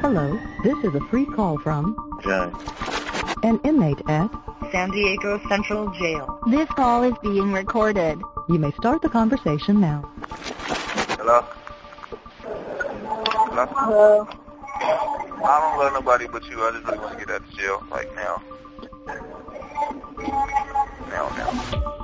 Hello, this is a free call from James. an inmate at San Diego Central Jail. This call is being recorded. You may start the conversation now. Hello? Hello? Hello. I don't love nobody but you. I just really want to get out of jail, like now. Now, now.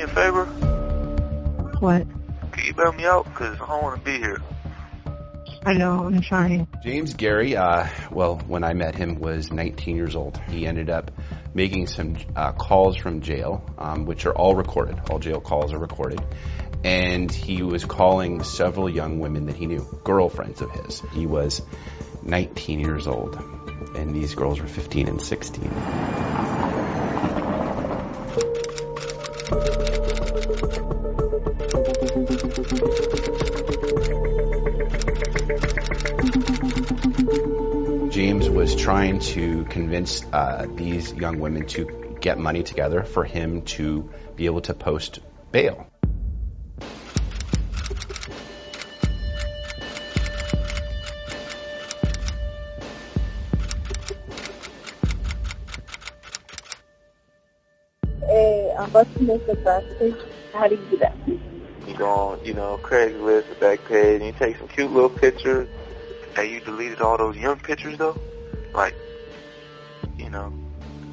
Me a favor? What? Can you bail me out? Because I don't want to be here. I know, I'm trying. James Gary, uh, well, when I met him, was 19 years old. He ended up making some uh, calls from jail, um, which are all recorded. All jail calls are recorded. And he was calling several young women that he knew, girlfriends of his. He was 19 years old, and these girls were 15 and 16. Was trying to convince uh, these young women to get money together for him to be able to post bail. Hey, I'm about to make a basket. How do you do that? You go on, you know, Craigslist, the Backpage, and you take some cute little pictures. Hey, you deleted all those young pictures though? Like, you know,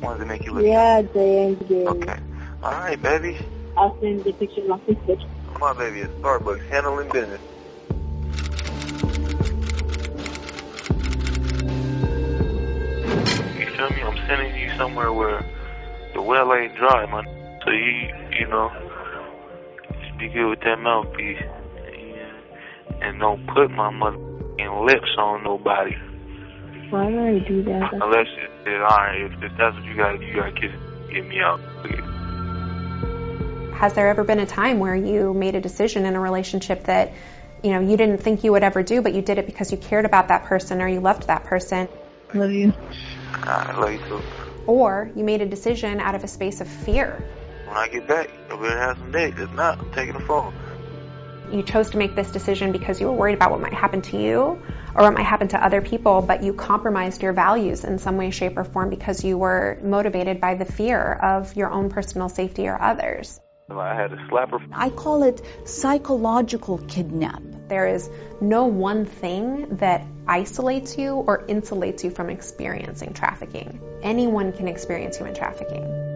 ones that make you look Yeah, Jay, I did. Okay. Alright, baby. I'll send the picture on Facebook. Come on, baby. It's Starbucks handling business. You feel me? I'm sending you somewhere where the well ain't dry, man. So you, you know, just be good with that mouthpiece. And don't put my motherfucking lips on nobody. Why would I do that? Unless it, it alright, if, if that's what you gotta do, you gotta kiss, get me out. Has there ever been a time where you made a decision in a relationship that, you know, you didn't think you would ever do, but you did it because you cared about that person or you loved that person? Love you. I love you too. Or you made a decision out of a space of fear. When I get back, I'm gonna have some dates. If not, I'm taking the phone. You chose to make this decision because you were worried about what might happen to you or what might happen to other people, but you compromised your values in some way, shape, or form because you were motivated by the fear of your own personal safety or others. I had to slap her. I call it psychological kidnap. There is no one thing that isolates you or insulates you from experiencing trafficking. Anyone can experience human trafficking.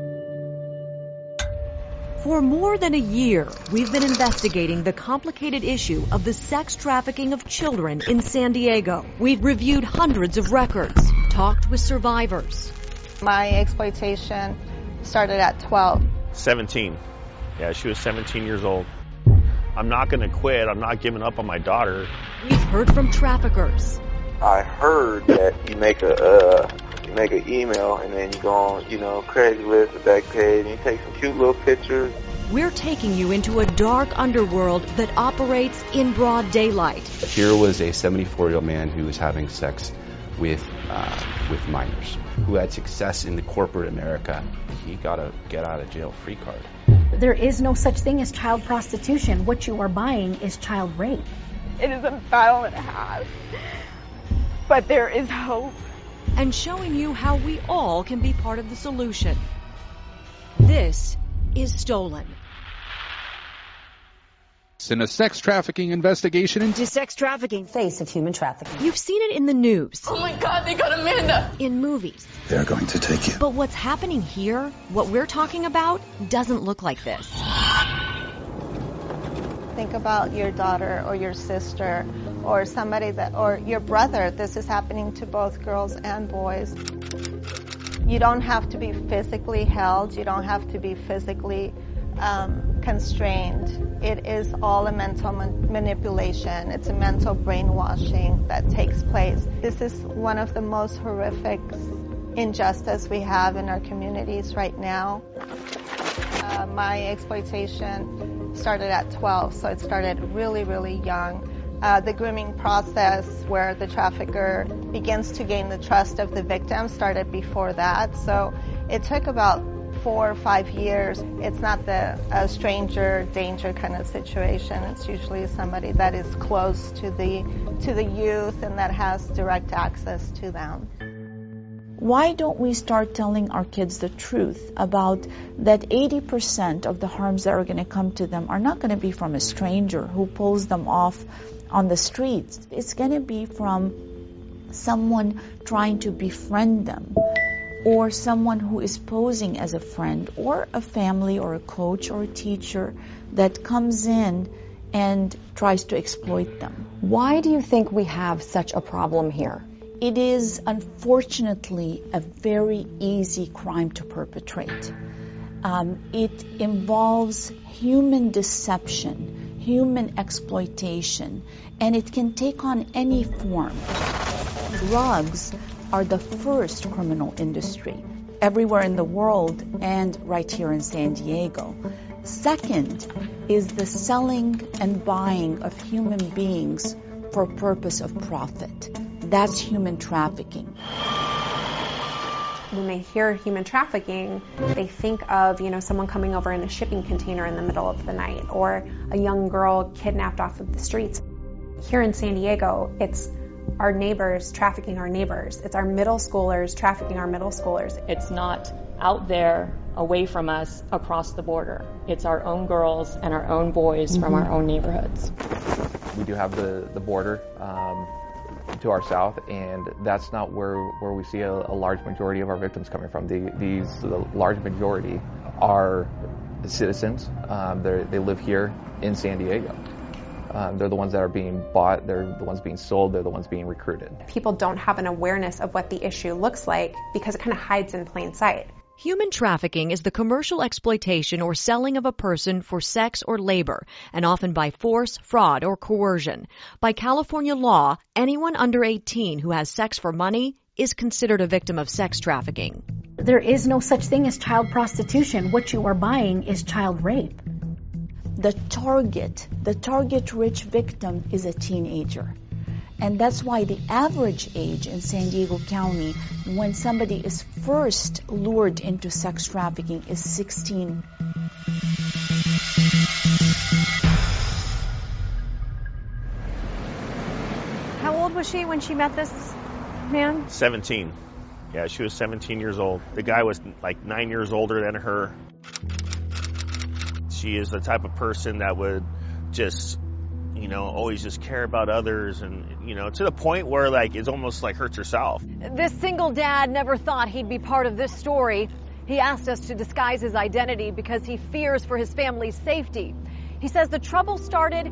For more than a year, we've been investigating the complicated issue of the sex trafficking of children in San Diego. We've reviewed hundreds of records, talked with survivors. My exploitation started at 12. 17. Yeah, she was 17 years old. I'm not going to quit. I'm not giving up on my daughter. We've heard from traffickers. I heard that you make a uh, you make an email and then you go on, you know, Craigslist, the Backpage, and you take some cute little pictures. We're taking you into a dark underworld that operates in broad daylight. Here was a 74 year old man who was having sex with uh, with minors, who had success in the corporate America. He got a get out of jail free card. There is no such thing as child prostitution. What you are buying is child rape. It is a battle and a half. But there is hope. And showing you how we all can be part of the solution. This is Stolen. It's in a sex trafficking investigation into sex trafficking. Face of human trafficking. You've seen it in the news. Oh my god, they got Amanda! In movies. They're going to take you. But what's happening here, what we're talking about, doesn't look like this. Think about your daughter or your sister or somebody that, or your brother. This is happening to both girls and boys. You don't have to be physically held. You don't have to be physically um, constrained. It is all a mental man- manipulation. It's a mental brainwashing that takes place. This is one of the most horrific injustice we have in our communities right now. Uh, my exploitation started at 12, so it started really, really young. Uh, the grooming process where the trafficker begins to gain the trust of the victim started before that. So it took about four or five years. It's not the a stranger danger kind of situation. It's usually somebody that is close to the to the youth and that has direct access to them. Why don't we start telling our kids the truth about that 80% of the harms that are going to come to them are not going to be from a stranger who pulls them off on the streets. It's going to be from someone trying to befriend them or someone who is posing as a friend or a family or a coach or a teacher that comes in and tries to exploit them. Why do you think we have such a problem here? It is unfortunately a very easy crime to perpetrate. Um, it involves human deception, human exploitation, and it can take on any form. Drugs are the first criminal industry everywhere in the world and right here in San Diego. Second is the selling and buying of human beings for purpose of profit. That's human trafficking. When they hear human trafficking, they think of, you know, someone coming over in a shipping container in the middle of the night or a young girl kidnapped off of the streets. Here in San Diego, it's our neighbors trafficking our neighbors. It's our middle schoolers trafficking our middle schoolers. It's not out there away from us across the border. It's our own girls and our own boys mm-hmm. from our own neighborhoods. We do have the, the border. Um, to our south, and that's not where where we see a, a large majority of our victims coming from. The, these the large majority are citizens. Um, they live here in San Diego. Um, they're the ones that are being bought. They're the ones being sold. They're the ones being recruited. People don't have an awareness of what the issue looks like because it kind of hides in plain sight. Human trafficking is the commercial exploitation or selling of a person for sex or labor, and often by force, fraud, or coercion. By California law, anyone under 18 who has sex for money is considered a victim of sex trafficking. There is no such thing as child prostitution. What you are buying is child rape. The target, the target rich victim is a teenager. And that's why the average age in San Diego County when somebody is first lured into sex trafficking is 16. How old was she when she met this man? 17. Yeah, she was 17 years old. The guy was like nine years older than her. She is the type of person that would just you know, always just care about others and, you know, to the point where like it's almost like hurts herself. This single dad never thought he'd be part of this story. He asked us to disguise his identity because he fears for his family's safety. He says the trouble started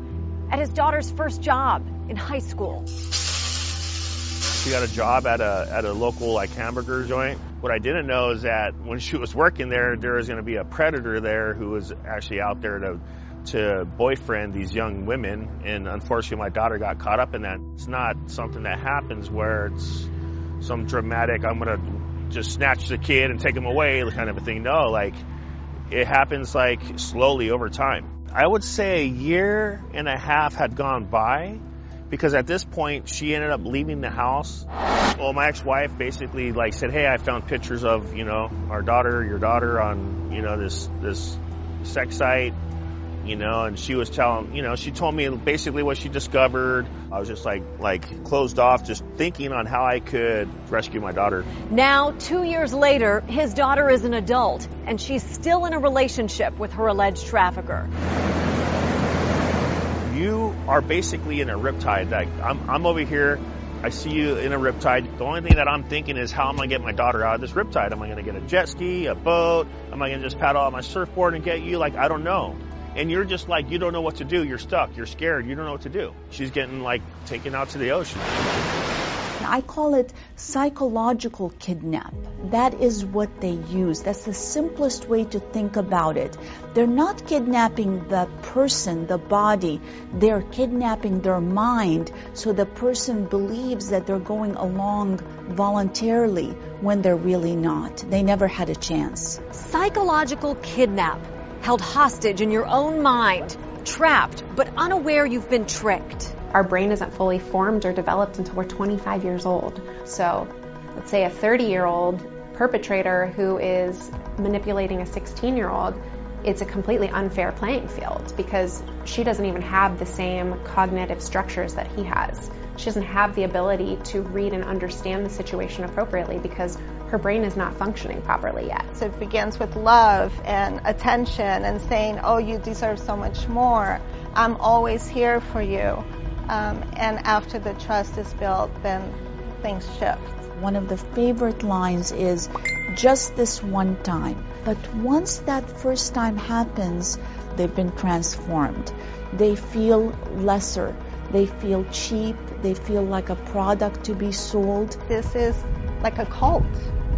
at his daughter's first job in high school. She got a job at a at a local like hamburger joint. What I didn't know is that when she was working there, there was going to be a predator there who was actually out there to to boyfriend these young women, and unfortunately, my daughter got caught up in that. It's not something that happens where it's some dramatic, I'm gonna just snatch the kid and take him away kind of a thing. No, like it happens like slowly over time. I would say a year and a half had gone by because at this point she ended up leaving the house. Well, my ex-wife basically like said, "Hey, I found pictures of you know our daughter, your daughter on you know this this sex site you know, and she was telling, you know, she told me basically what she discovered. I was just like, like closed off, just thinking on how I could rescue my daughter. Now, two years later, his daughter is an adult, and she's still in a relationship with her alleged trafficker. You are basically in a riptide. Like I'm, I'm over here. I see you in a riptide. The only thing that I'm thinking is how am I going to get my daughter out of this riptide? Am I going to get a jet ski, a boat? Am I going to just paddle out my surfboard and get you? Like I don't know and you're just like you don't know what to do. You're stuck. You're scared. You don't know what to do. She's getting like taken out to the ocean. I call it psychological kidnap. That is what they use. That's the simplest way to think about it. They're not kidnapping the person, the body. They're kidnapping their mind so the person believes that they're going along voluntarily when they're really not. They never had a chance. Psychological kidnap. Held hostage in your own mind. Trapped, but unaware you've been tricked. Our brain isn't fully formed or developed until we're 25 years old. So, let's say a 30 year old perpetrator who is manipulating a 16 year old, it's a completely unfair playing field because she doesn't even have the same cognitive structures that he has. She doesn't have the ability to read and understand the situation appropriately because her brain is not functioning properly yet. So it begins with love and attention and saying, oh, you deserve so much more. I'm always here for you. Um, and after the trust is built, then things shift. One of the favorite lines is just this one time. But once that first time happens, they've been transformed. They feel lesser. They feel cheap. They feel like a product to be sold. This is like a cult.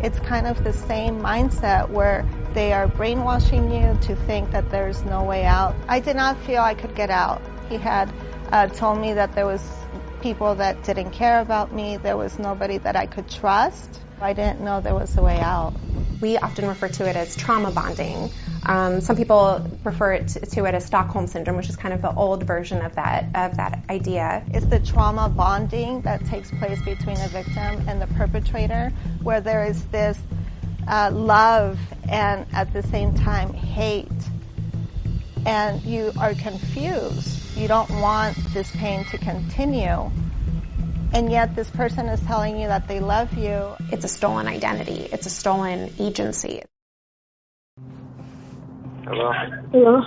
It's kind of the same mindset where they are brainwashing you to think that there's no way out. I did not feel I could get out. He had uh, told me that there was people that didn't care about me. There was nobody that I could trust. I didn't know there was a way out. We often refer to it as trauma bonding. Um, some people refer it to, to, it as Stockholm syndrome, which is kind of the old version of that of that idea. It's the trauma bonding that takes place between a victim and the perpetrator, where there is this uh, love and at the same time hate, and you are confused. You don't want this pain to continue and yet this person is telling you that they love you. It's a stolen identity. It's a stolen agency. Hello? Hello?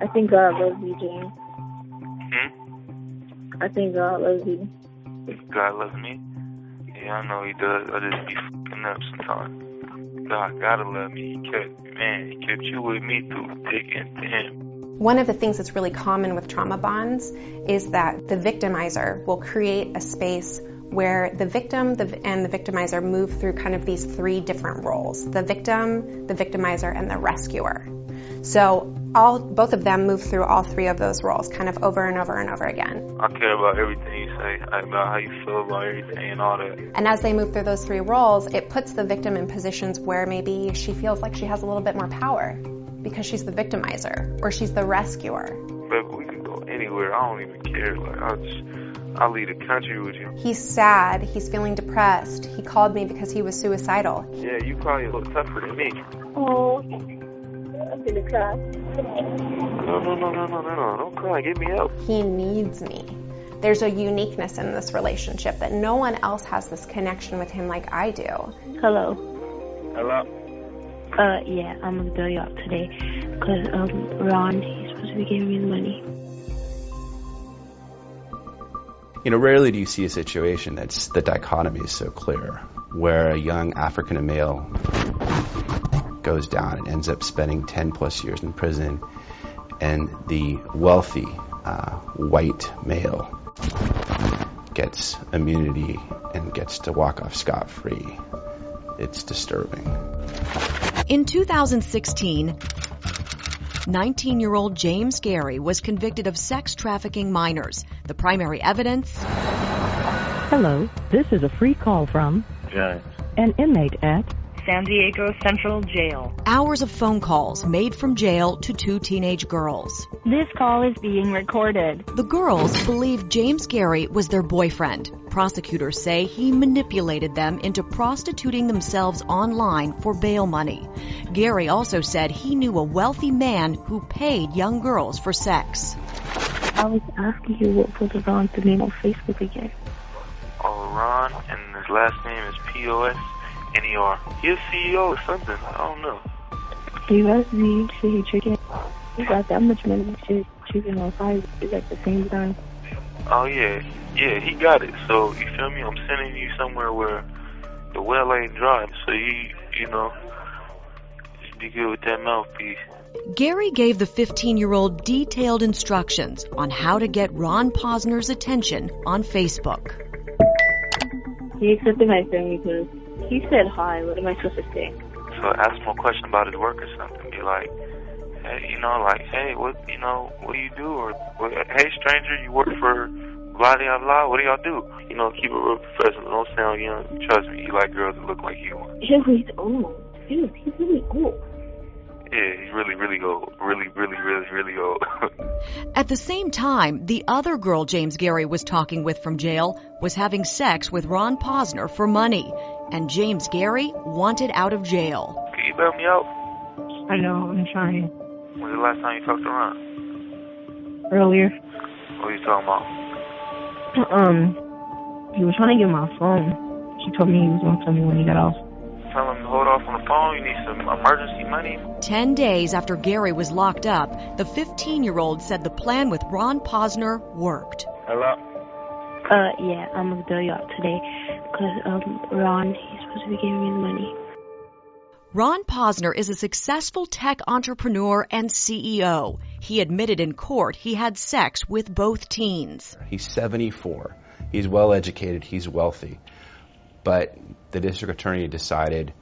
I think God loves you, James. Hmm? I think God loves you. God loves me? Yeah, I know he does. I just be fucking up sometimes. God gotta love me. He kept, man, he kept you with me through thick and thin. One of the things that's really common with trauma bonds is that the victimizer will create a space where the victim and the victimizer move through kind of these three different roles the victim, the victimizer, and the rescuer. So all both of them move through all three of those roles kind of over and over and over again. I care about everything you say, I about how you feel about everything and all that. And as they move through those three roles, it puts the victim in positions where maybe she feels like she has a little bit more power because she's the victimizer or she's the rescuer. But we can go anywhere. I don't even care. Like I'll just I'll leave the country with you. He's sad. He's feeling depressed. He called me because he was suicidal. Yeah, you probably look tougher than me. Oh, I'm gonna cry. No, no, no, no, no, no, no. Don't cry. Get me out. He needs me. There's a uniqueness in this relationship that no one else has this connection with him like I do. Hello. Hello. Uh, yeah, I'm gonna bail you out today because um, Ron, he's supposed to be giving me the money. You know, rarely do you see a situation that's the dichotomy is so clear, where a young African male goes down and ends up spending 10 plus years in prison, and the wealthy uh, white male gets immunity and gets to walk off scot free. It's disturbing. In 2016, 19 year old James Gary was convicted of sex trafficking minors. The primary evidence. Hello, this is a free call from James. an inmate at San Diego Central Jail. Hours of phone calls made from jail to two teenage girls. This call is being recorded. The girls believe James Gary was their boyfriend. Prosecutors say he manipulated them into prostituting themselves online for bail money. Gary also said he knew a wealthy man who paid young girls for sex. I was asking you what was Ron's name on Facebook again. Oh, Ron, and his last name is P-O-S. N-E-R. He's CEO or something. I don't know. He must be shit he tricking. He got that much money shit tricking on fire at the same time. Oh yeah, yeah, he got it. So you feel me? I'm sending you somewhere where the well ain't dry. So you, you know, be good with that mouthpiece. Gary gave the 15 year old detailed instructions on how to get Ron Posner's attention on Facebook. He accepted my friend request. He said hi. What am I supposed to say? So ask him a question about his work or something. Be like, hey, you know, like, hey, what, you know, what do you do? Or, hey, stranger, you work for blah blah blah. What do y'all do? You know, keep it real professional. Don't sound young. Trust me, you like girls that look like you. Yeah, he's old. Dude, he's really old. Yeah, he's really, really old. Really, really, really, really old. At the same time, the other girl James Gary was talking with from jail was having sex with Ron Posner for money, and James Gary wanted out of jail. Can you bail me out? I know, I'm trying. When's the last time you talked to Ron? Earlier. What are you talking about? Um, he was trying to get my phone. She told me he was going to tell me when he got off. Tell him to hold off on the phone. You need some emergency money. Ten days after Gary was locked up, the 15 year old said the plan with Ron Posner worked. Hello? Uh, yeah, I'm going to bail you out today because, um, Ron, he's supposed to be giving me the money. Ron Posner is a successful tech entrepreneur and CEO. He admitted in court he had sex with both teens. He's 74. He's well educated. He's wealthy. But the district attorney decided,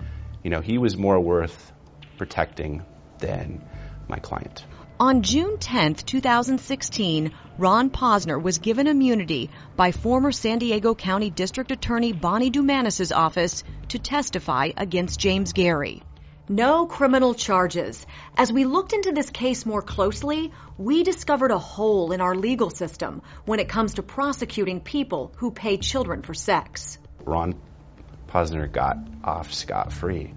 you know, he was more worth protecting than my client. On June 10, 2016, Ron Posner was given immunity by former San Diego County District Attorney Bonnie Dumanis' office to testify against James Gary. No criminal charges. As we looked into this case more closely, we discovered a hole in our legal system when it comes to prosecuting people who pay children for sex. Ron Posner got off scot free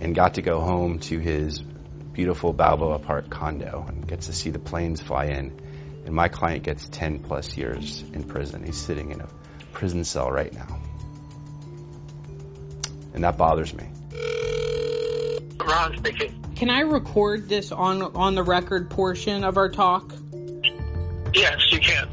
and got to go home to his beautiful Balboa Park condo and gets to see the planes fly in. And my client gets 10 plus years in prison. He's sitting in a prison cell right now. And that bothers me. Ron speaking. Can I record this on on the record portion of our talk? Yes, you can.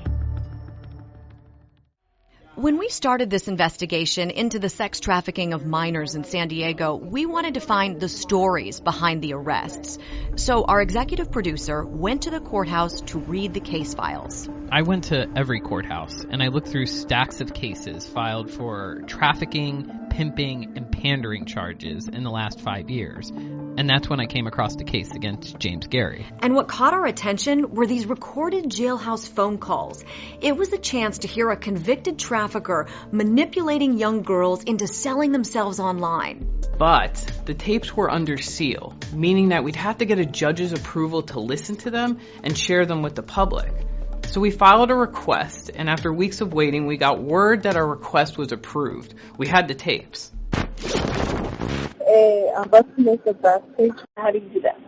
When we started this investigation into the sex trafficking of minors in San Diego, we wanted to find the stories behind the arrests. So our executive producer went to the courthouse to read the case files. I went to every courthouse and I looked through stacks of cases filed for trafficking, pimping, and pandering charges in the last five years. And that's when I came across the case against James Gary. And what caught our attention were these recorded jailhouse phone calls. It was a chance to hear a convicted trafficker manipulating young girls into selling themselves online. But the tapes were under seal, meaning that we'd have to get a judge's approval to listen to them and share them with the public. So we filed a request, and after weeks of waiting, we got word that our request was approved. We had the tapes. Hey, I'm about to make a back. How do you do that?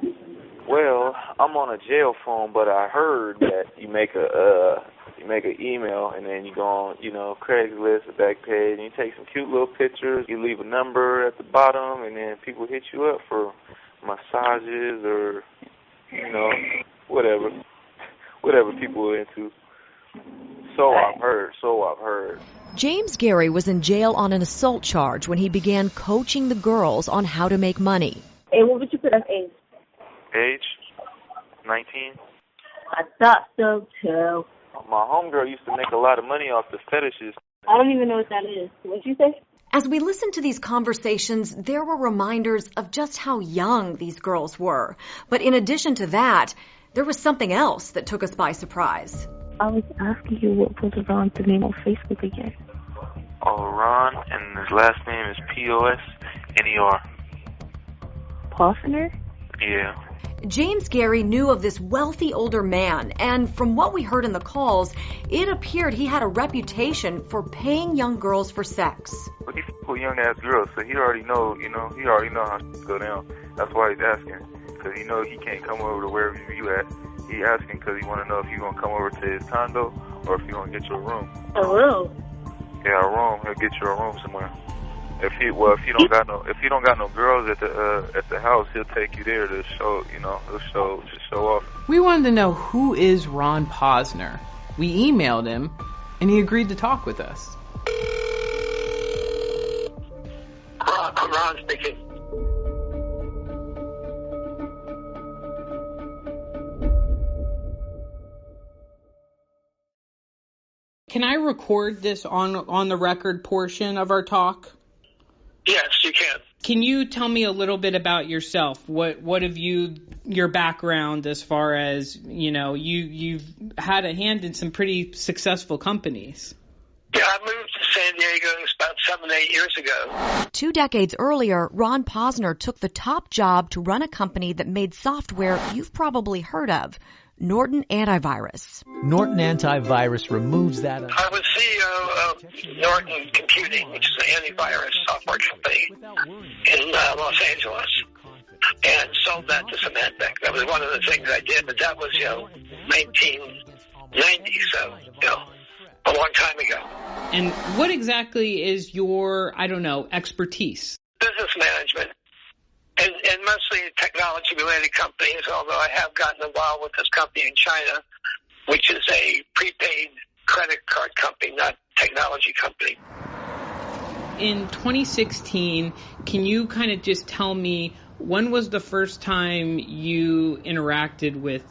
Well, I'm on a jail phone, but I heard that you make a uh you make an email and then you go on, you know, Craigslist, a Backpage, and you take some cute little pictures. You leave a number at the bottom, and then people hit you up for massages or, you know, whatever, whatever people are into. So I've heard. So I've heard. James Gary was in jail on an assault charge when he began coaching the girls on how to make money. Hey, what would you put as age? Age? 19? I thought so too. My homegirl used to make a lot of money off the fetishes. I don't even know what that is. What'd you say? As we listened to these conversations, there were reminders of just how young these girls were. But in addition to that, there was something else that took us by surprise. I was asking you what was Ron's name on Facebook again. Oh, Ron, and his last name is P-O-S-N-E-R. Posner? Yeah. James Gary knew of this wealthy older man, and from what we heard in the calls, it appeared he had a reputation for paying young girls for sex. But he's for young ass girls, so he already know, you know, he already know how to go down. That's why he's asking, because he know he can't come over to wherever you at. He asking because he want to know if you gonna come over to his condo or if you gonna get your room. A room? Yeah, a room. He'll get you a room somewhere. If he well, if he don't got no, if he don't got no girls at the uh, at the house, he'll take you there to show, you know, he'll show to show off. We wanted to know who is Ron Posner. We emailed him, and he agreed to talk with us. Ron, Ron speaking. Can I record this on on the record portion of our talk? Yes, you can. Can you tell me a little bit about yourself? What what have you your background as far as, you know, you you've had a hand in some pretty successful companies. Yeah, I moved to San Diego about seven, eight years ago. Two decades earlier, Ron Posner took the top job to run a company that made software you've probably heard of, Norton Antivirus. Norton Antivirus removes that. I was CEO of Norton Computing, which is an antivirus software company in uh, Los Angeles, and sold that to Symantec. That was one of the things I did, but that was, you know, 1990, so, you know, a long time ago. And what exactly is your, I don't know, expertise? Business management and, and mostly technology related companies, although I have gotten involved with this company in China, which is a prepaid credit card company, not technology company. In 2016, can you kind of just tell me when was the first time you interacted with?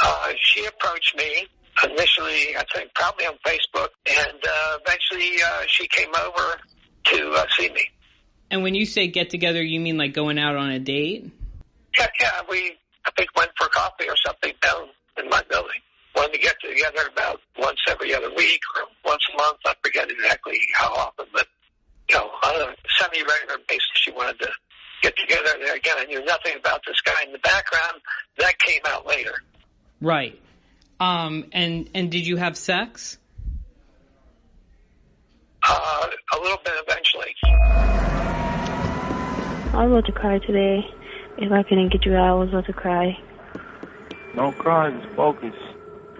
Uh, she approached me initially, I think, probably on Facebook, and uh, eventually uh, she came over to uh, see me. And when you say get together, you mean like going out on a date? Yeah, yeah, we I think went for coffee or something down in my building. Wanted to get together about once every other week or once a month. I forget exactly how often, but you know, on a semi-regular basis, she wanted to get together. And again, I knew nothing about this guy in the background. That came out later. Right. Um, and and did you have sex? Uh, a little bit eventually. I was about to cry today. If I couldn't get you out, I was about to cry. Don't cry, just focus.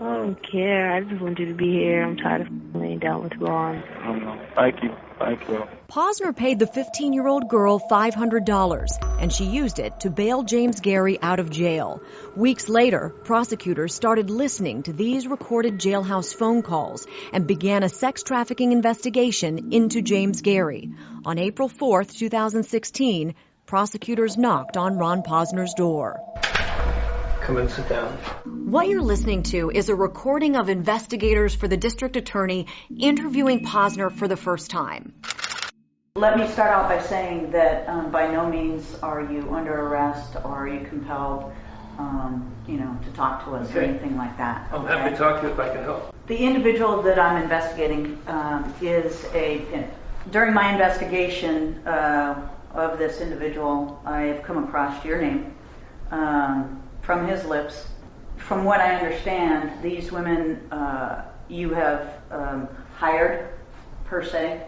I don't care. I just want you to be here. I'm tired of laying down with Ron. I don't know. Thank you. Thank you. Posner paid the 15 year old girl $500, and she used it to bail James Gary out of jail. Weeks later, prosecutors started listening to these recorded jailhouse phone calls and began a sex trafficking investigation into James Gary. On April 4th, 2016, prosecutors knocked on Ron Posner's door. Come and sit down. What you're listening to is a recording of investigators for the district attorney interviewing Posner for the first time. Let me start out by saying that um, by no means are you under arrest or are you compelled, um, you know, to talk to us or anything like that. I'm happy to talk to you if I can help. The individual that I'm investigating um, is a. During my investigation uh, of this individual, I have come across your name um, from his lips. From what I understand, these women uh, you have um, hired, per se,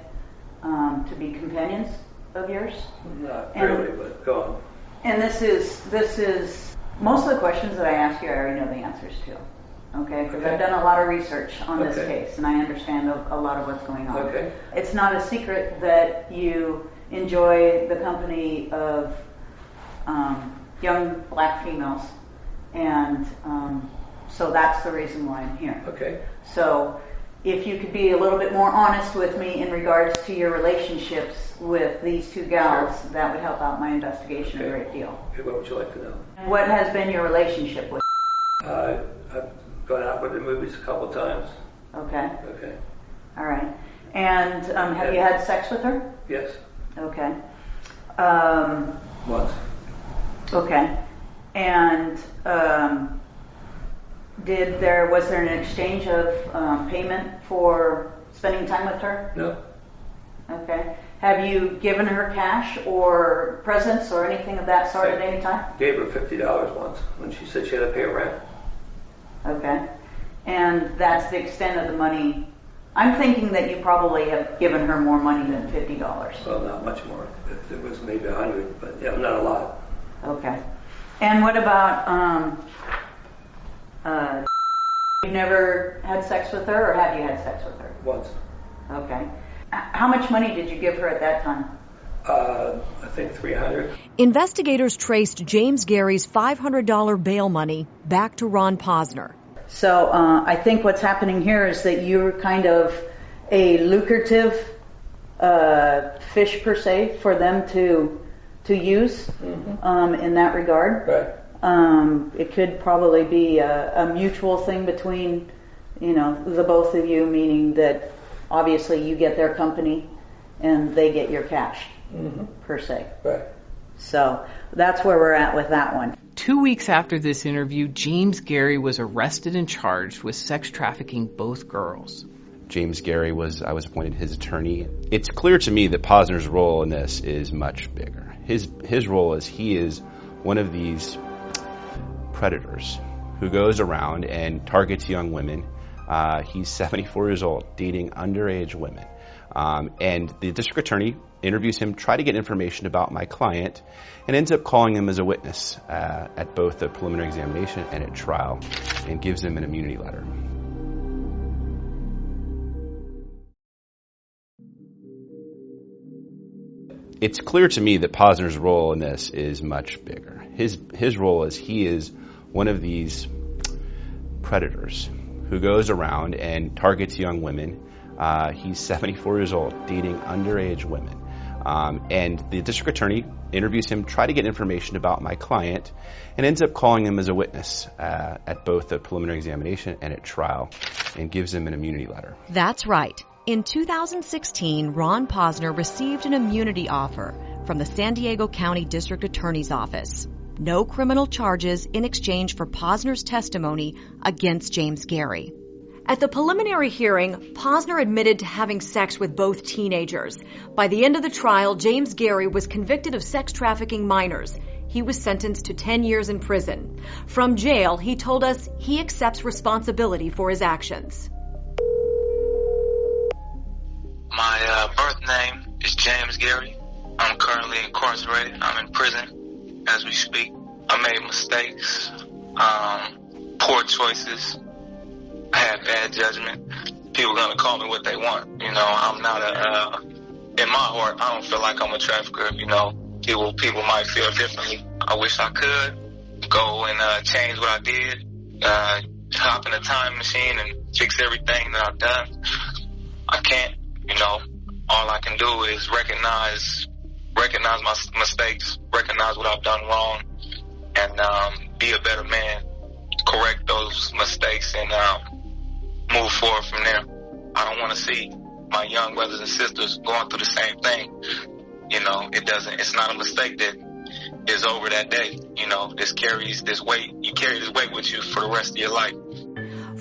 um, to be companions of yours. Not And- really, but go on. And this is this is most of the questions that I ask you, I already know the answers to. Okay, because I've done a lot of research on this case, and I understand a, a lot of what's going on. Okay. It's not a secret that you enjoy the company of um, young black females, and um, so that's the reason why I'm here. Okay. So, if you could be a little bit more honest with me in regards to your relationships with these two gals, that would help out my investigation a great deal. Okay, what would you like to know? What has been your relationship with? Uh, I've gone out with the movies a couple times. Okay, Okay. all right. And um, have you had sex with her? Yes. Okay. Um, Once. okay. And um, did there was there an exchange of um, payment for spending time with her? No. Okay. Have you given her cash or presents or anything of that sort at any time? Gave her fifty dollars once when she said she had to pay rent. Okay. And that's the extent of the money. I'm thinking that you probably have given her more money than fifty dollars. Well, not much more. It, it was maybe a hundred, but yeah, not a lot. Okay. And what about um uh you never had sex with her or have you had sex with her? Once. Okay. H- How much money did you give her at that time? Uh, I think three hundred. Investigators traced James Gary's $500 bail money back to Ron Posner. So uh, I think what's happening here is that you're kind of a lucrative uh, fish per se for them to to use um, in that regard. Right. Um, it could probably be a, a mutual thing between You know, the both of you, meaning that obviously you get their company and they get your cash, Mm-hmm. per se. Right. So that's where we're at with that one. Two weeks after this interview, James Gary was arrested and charged with sex trafficking both girls. James Gary was I was appointed his attorney. It's clear to me that Posner's role in this is much bigger. His his role is he is one of these predators who goes around and targets young women. Uh, he's 74 years old, dating underage women. Um, and the district attorney interviews him, try to get information about my client, and ends up calling him as a witness uh, at both the preliminary examination and at trial, and gives him an immunity letter. It's clear to me that Posner's role in this is much bigger. His his role is he is one of these predators who goes around and targets young women. Uh, he's 74 years old, dating underage women. Um, and the district attorney interviews him, try to get information about my client, and ends up calling him as a witness uh, at both the preliminary examination and at trial, and gives him an immunity letter. That's right. In 2016, Ron Posner received an immunity offer from the San Diego County District Attorney's Office. No criminal charges in exchange for Posner's testimony against James Gary. At the preliminary hearing, Posner admitted to having sex with both teenagers. By the end of the trial, James Gary was convicted of sex trafficking minors. He was sentenced to 10 years in prison. From jail, he told us he accepts responsibility for his actions. My uh, birth name is James Gary. I'm currently incarcerated. I'm in prison as we speak. I made mistakes, um, poor choices. I had bad judgment. People are gonna call me what they want. You know, I'm not a. Uh, in my heart, I don't feel like I'm a trafficker. You know, people people might feel differently. I wish I could go and uh, change what I did. Uh, hop in a time machine and fix everything that I've done. I can't. You know, all I can do is recognize recognize my mistakes, recognize what I've done wrong, and um, be a better man. Correct those mistakes and um, move forward from there. I don't want to see my young brothers and sisters going through the same thing. You know, it doesn't. It's not a mistake that is over that day. You know, this carries this weight. You carry this weight with you for the rest of your life.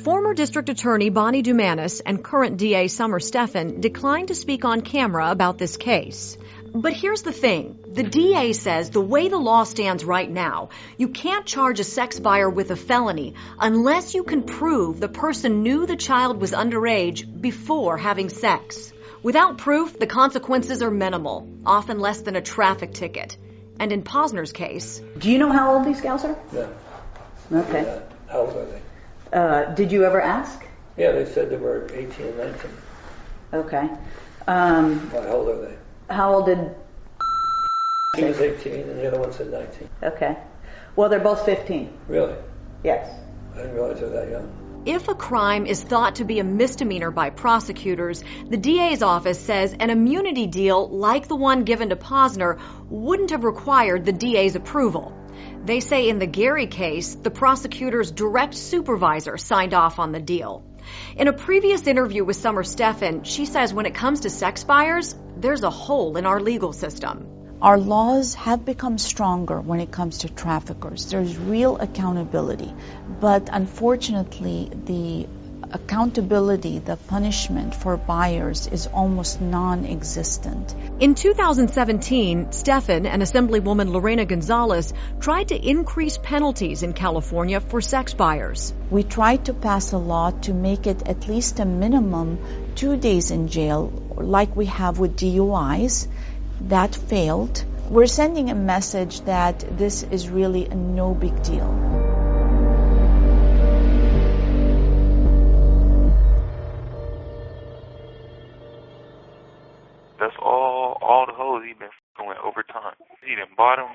Former District Attorney Bonnie Dumanis and current DA Summer Stephan declined to speak on camera about this case. But here's the thing. The DA says the way the law stands right now, you can't charge a sex buyer with a felony unless you can prove the person knew the child was underage before having sex. Without proof, the consequences are minimal, often less than a traffic ticket. And in Posner's case, Do you know how old these gals are? No. Okay. How old are they? Uh, did you ever ask? Yeah, they said they were 18 and 19. Okay. Um, Well, how old are they? how old did? She was 18 and the other one said 19. Okay. Well, they're both 15. Really? Yes. I didn't realize they were that young. If a crime is thought to be a misdemeanor by prosecutors, the DA's office says an immunity deal like the one given to Posner wouldn't have required the DA's approval. They say in the Gary case, the prosecutor's direct supervisor signed off on the deal. In a previous interview with Summer Stephan, she says when it comes to sex buyers, there's a hole in our legal system. Our laws have become stronger when it comes to traffickers. There's real accountability. But unfortunately, the accountability, the punishment for buyers is almost non existent. In 2017, Stephan and Assemblywoman Lorena Gonzalez tried to increase penalties in California for sex buyers. We tried to pass a law to make it at least a minimum two days in jail, like we have with DUIs. That failed. We're sending a message that this is really a no big deal. Them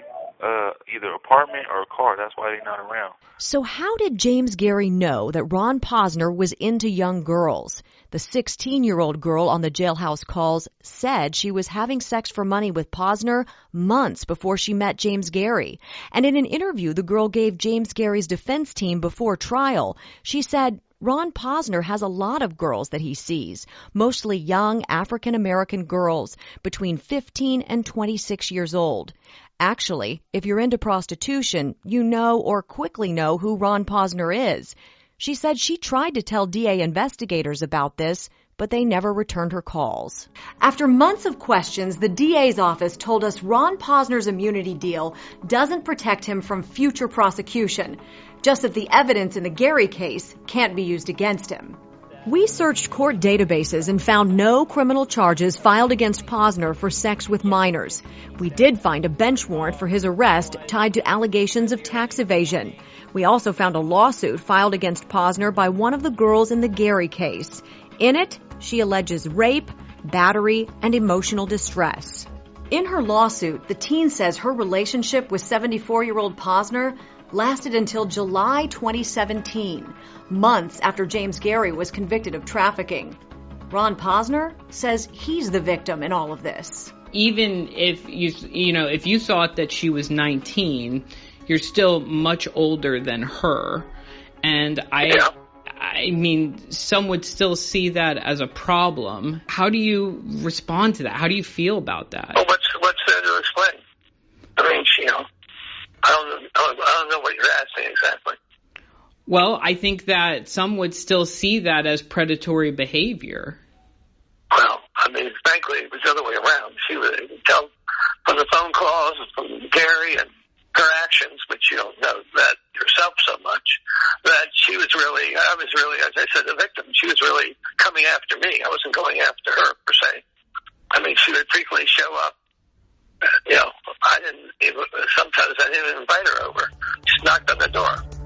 uh, either apartment or a car. That's why they're not around. So how did James Gary know that Ron Posner was into young girls? The 16-year-old girl on the jailhouse calls said she was having sex for money with Posner months before she met James Gary. And in an interview the girl gave James Gary's defense team before trial, she said, Ron Posner has a lot of girls that he sees, mostly young African American girls between 15 and 26 years old. Actually, if you're into prostitution, you know or quickly know who Ron Posner is. She said she tried to tell DA investigators about this, but they never returned her calls. After months of questions, the DA's office told us Ron Posner's immunity deal doesn't protect him from future prosecution, just that the evidence in the Gary case can't be used against him. We searched court databases and found no criminal charges filed against Posner for sex with minors. We did find a bench warrant for his arrest tied to allegations of tax evasion. We also found a lawsuit filed against Posner by one of the girls in the Gary case. In it, she alleges rape, battery, and emotional distress. In her lawsuit, the teen says her relationship with 74 year old Posner lasted until July 2017, months after James Gary was convicted of trafficking. Ron Posner says he's the victim in all of this. Even if you you know if you thought that she was 19, you're still much older than her, and I. Yeah. I mean, some would still see that as a problem. How do you respond to that? How do you feel about that? Well, what's what's there to explain? I mean, you know, I don't, I don't know what you're asking exactly. Well, I think that some would still see that as predatory behavior. Well, I mean, frankly, it was the other way around. She would tell from the phone calls from Gary and her actions, but you don't know that yourself so much, that she was really, I was really, as I said, the victim. She was really coming after me. I wasn't going after her, per se. I mean, she would frequently show up. You know, I didn't, even, sometimes I didn't even invite her over. Just knocked on the door.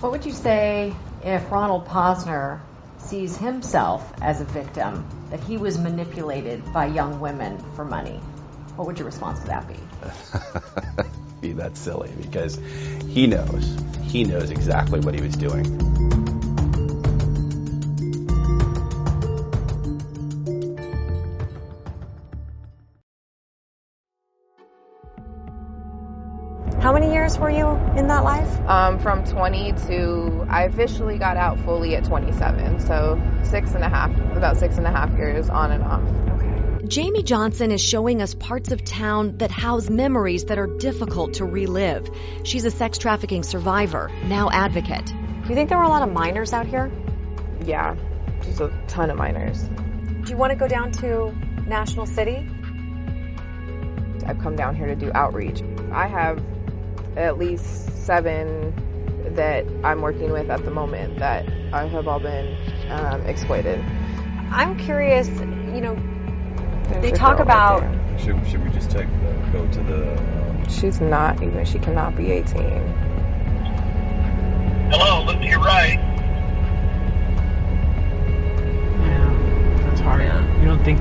What would you say if Ronald Posner sees himself as a victim, that he was manipulated by young women for money? What would your response to that be? be that silly because he knows. He knows exactly what he was doing. How many years were you in that life? Um, from 20 to I officially got out fully at 27, so six and a half, about six and a half years on and off. Jamie Johnson is showing us parts of town that house memories that are difficult to relive. She's a sex trafficking survivor, now advocate. Do you think there were a lot of minors out here? Yeah, just a ton of minors. Do you want to go down to National City? I've come down here to do outreach. I have at least seven that I'm working with at the moment that I have all been um, exploited. I'm curious, you know, There's they talk girl right about. Should, should we just take the, go to the? Um, She's not even. She cannot be 18. Hello, look to your right. Yeah, that's hard. You don't think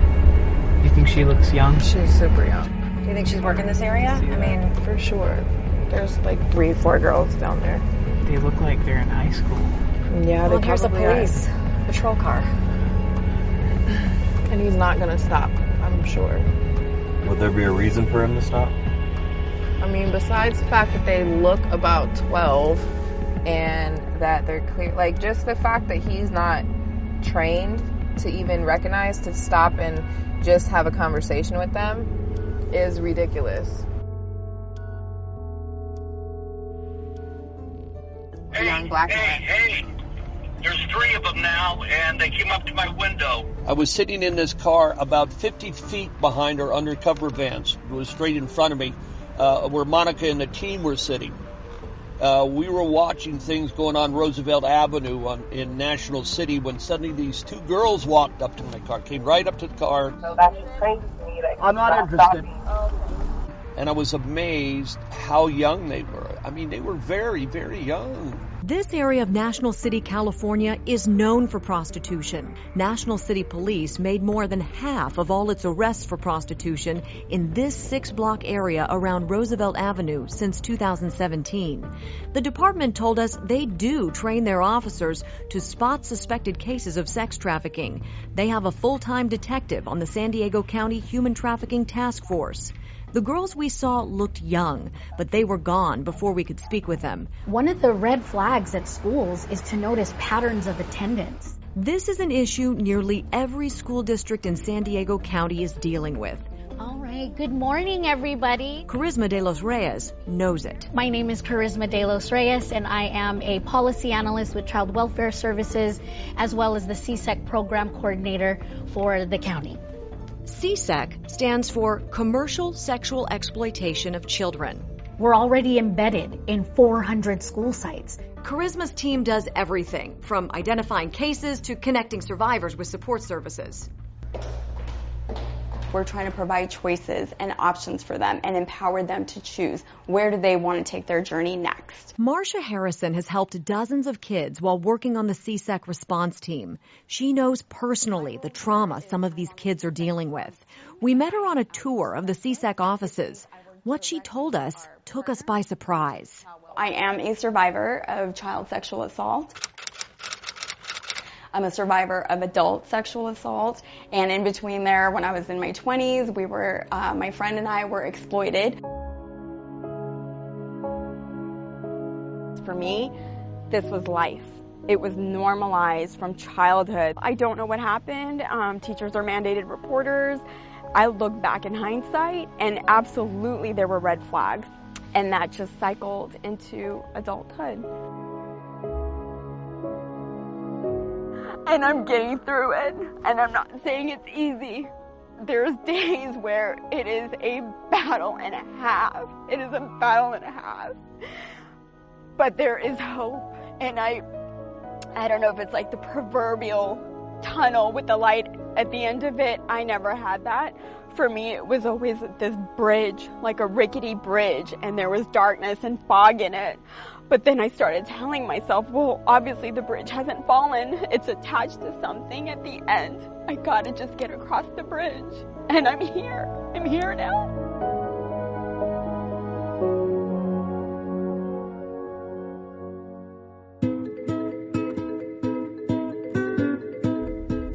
you think she looks young? She's super young. Do you think she's working this area? I mean, for sure. There's like three, four girls down there. They look like they're in high school. Yeah, well, they here's the probably are. police patrol car. And he's not gonna stop. I'm sure. would there be a reason for him to stop? I mean, besides the fact that they look about 12 and that they're clear, like just the fact that he's not trained to even recognize to stop and just have a conversation with them is ridiculous. Young black Hey, hey, there's three of them now, and they came up to my window. I was sitting in this car about 50 feet behind our undercover vans. It was straight in front of me, uh, where Monica and the team were sitting. Uh, we were watching things going on Roosevelt Avenue on, in National City when suddenly these two girls walked up to my car, came right up to the car. So that's crazy to I'm not interested. and I was amazed how young they were. I mean, they were very, very young. This area of National City, California is known for prostitution. National City Police made more than half of all its arrests for prostitution in this six block area around Roosevelt Avenue since 2017. The department told us they do train their officers to spot suspected cases of sex trafficking. They have a full time detective on the San Diego County Human Trafficking Task Force. The girls we saw looked young, but they were gone before we could speak with them. One of the red flags at schools is to notice patterns of attendance. This is an issue nearly every school district in San Diego County is dealing with. All right, good morning, everybody. Charisma de los Reyes knows it. My name is Charisma de los Reyes, and I am a policy analyst with Child Welfare Services, as well as the CSEC program coordinator for the county. CSEC stands for Commercial Sexual Exploitation of Children. We're already embedded in 400 school sites. Charisma's team does everything from identifying cases to connecting survivors with support services. We're trying to provide choices and options for them and empower them to choose where do they want to take their journey next. Marsha Harrison has helped dozens of kids while working on the CSEC response team. She knows personally the trauma some of these kids are dealing with. We met her on a tour of the CSEC offices. What she told us took us by surprise. I am a survivor of child sexual assault. I'm a survivor of adult sexual assault, and in between there, when I was in my 20s, we were, uh, my friend and I were exploited. For me, this was life. It was normalized from childhood. I don't know what happened. Um, teachers are mandated reporters. I look back in hindsight, and absolutely there were red flags, and that just cycled into adulthood. And I'm getting through it. And I'm not saying it's easy. There's days where it is a battle and a half. It is a battle and a half. But there is hope. And I, I don't know if it's like the proverbial tunnel with the light at the end of it. I never had that. For me, it was always this bridge, like a rickety bridge, and there was darkness and fog in it. But then I started telling myself, well, obviously the bridge hasn't fallen. It's attached to something at the end. I gotta just get across the bridge. And I'm here. I'm here now.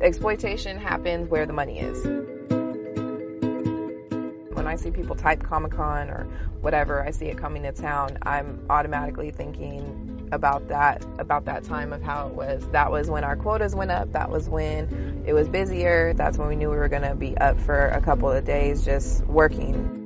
Exploitation happens where the money is when I see people type Comic Con or whatever, I see it coming to town, I'm automatically thinking about that about that time of how it was. That was when our quotas went up. That was when it was busier. That's when we knew we were going to be up for a couple of days just working.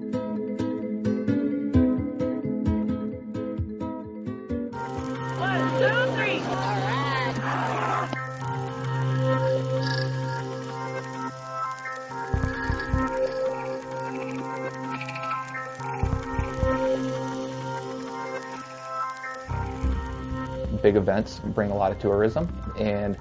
Big events bring a lot of tourism and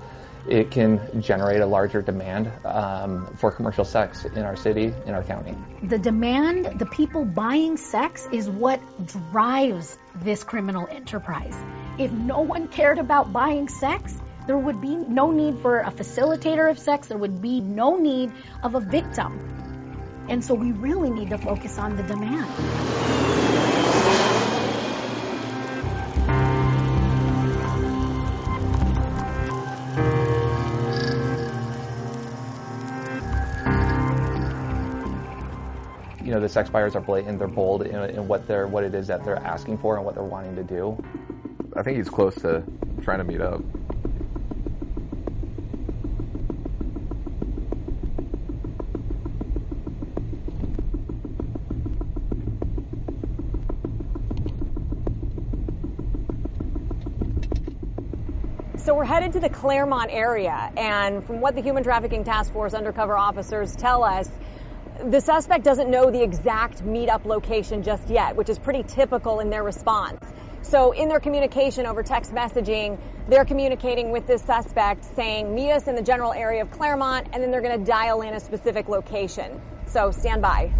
it can generate a larger demand um, for commercial sex in our city, in our county. The demand, the people buying sex, is what drives this criminal enterprise. If no one cared about buying sex, there would be no need for a facilitator of sex, there would be no need of a victim. And so we really need to focus on the demand. Know the sex buyers are blatant, they're bold in, in what they're what it is that they're asking for and what they're wanting to do. I think he's close to trying to meet up. So we're headed to the Clairemont area, and from what the Human Trafficking Task Force undercover officers tell us, the suspect doesn't know the exact meetup location just yet, which is pretty typical in their response. So in their communication over text messaging, they're communicating with this suspect saying, meet us in the general area of Clairemont, and then they're going to dial in a specific location. So stand by.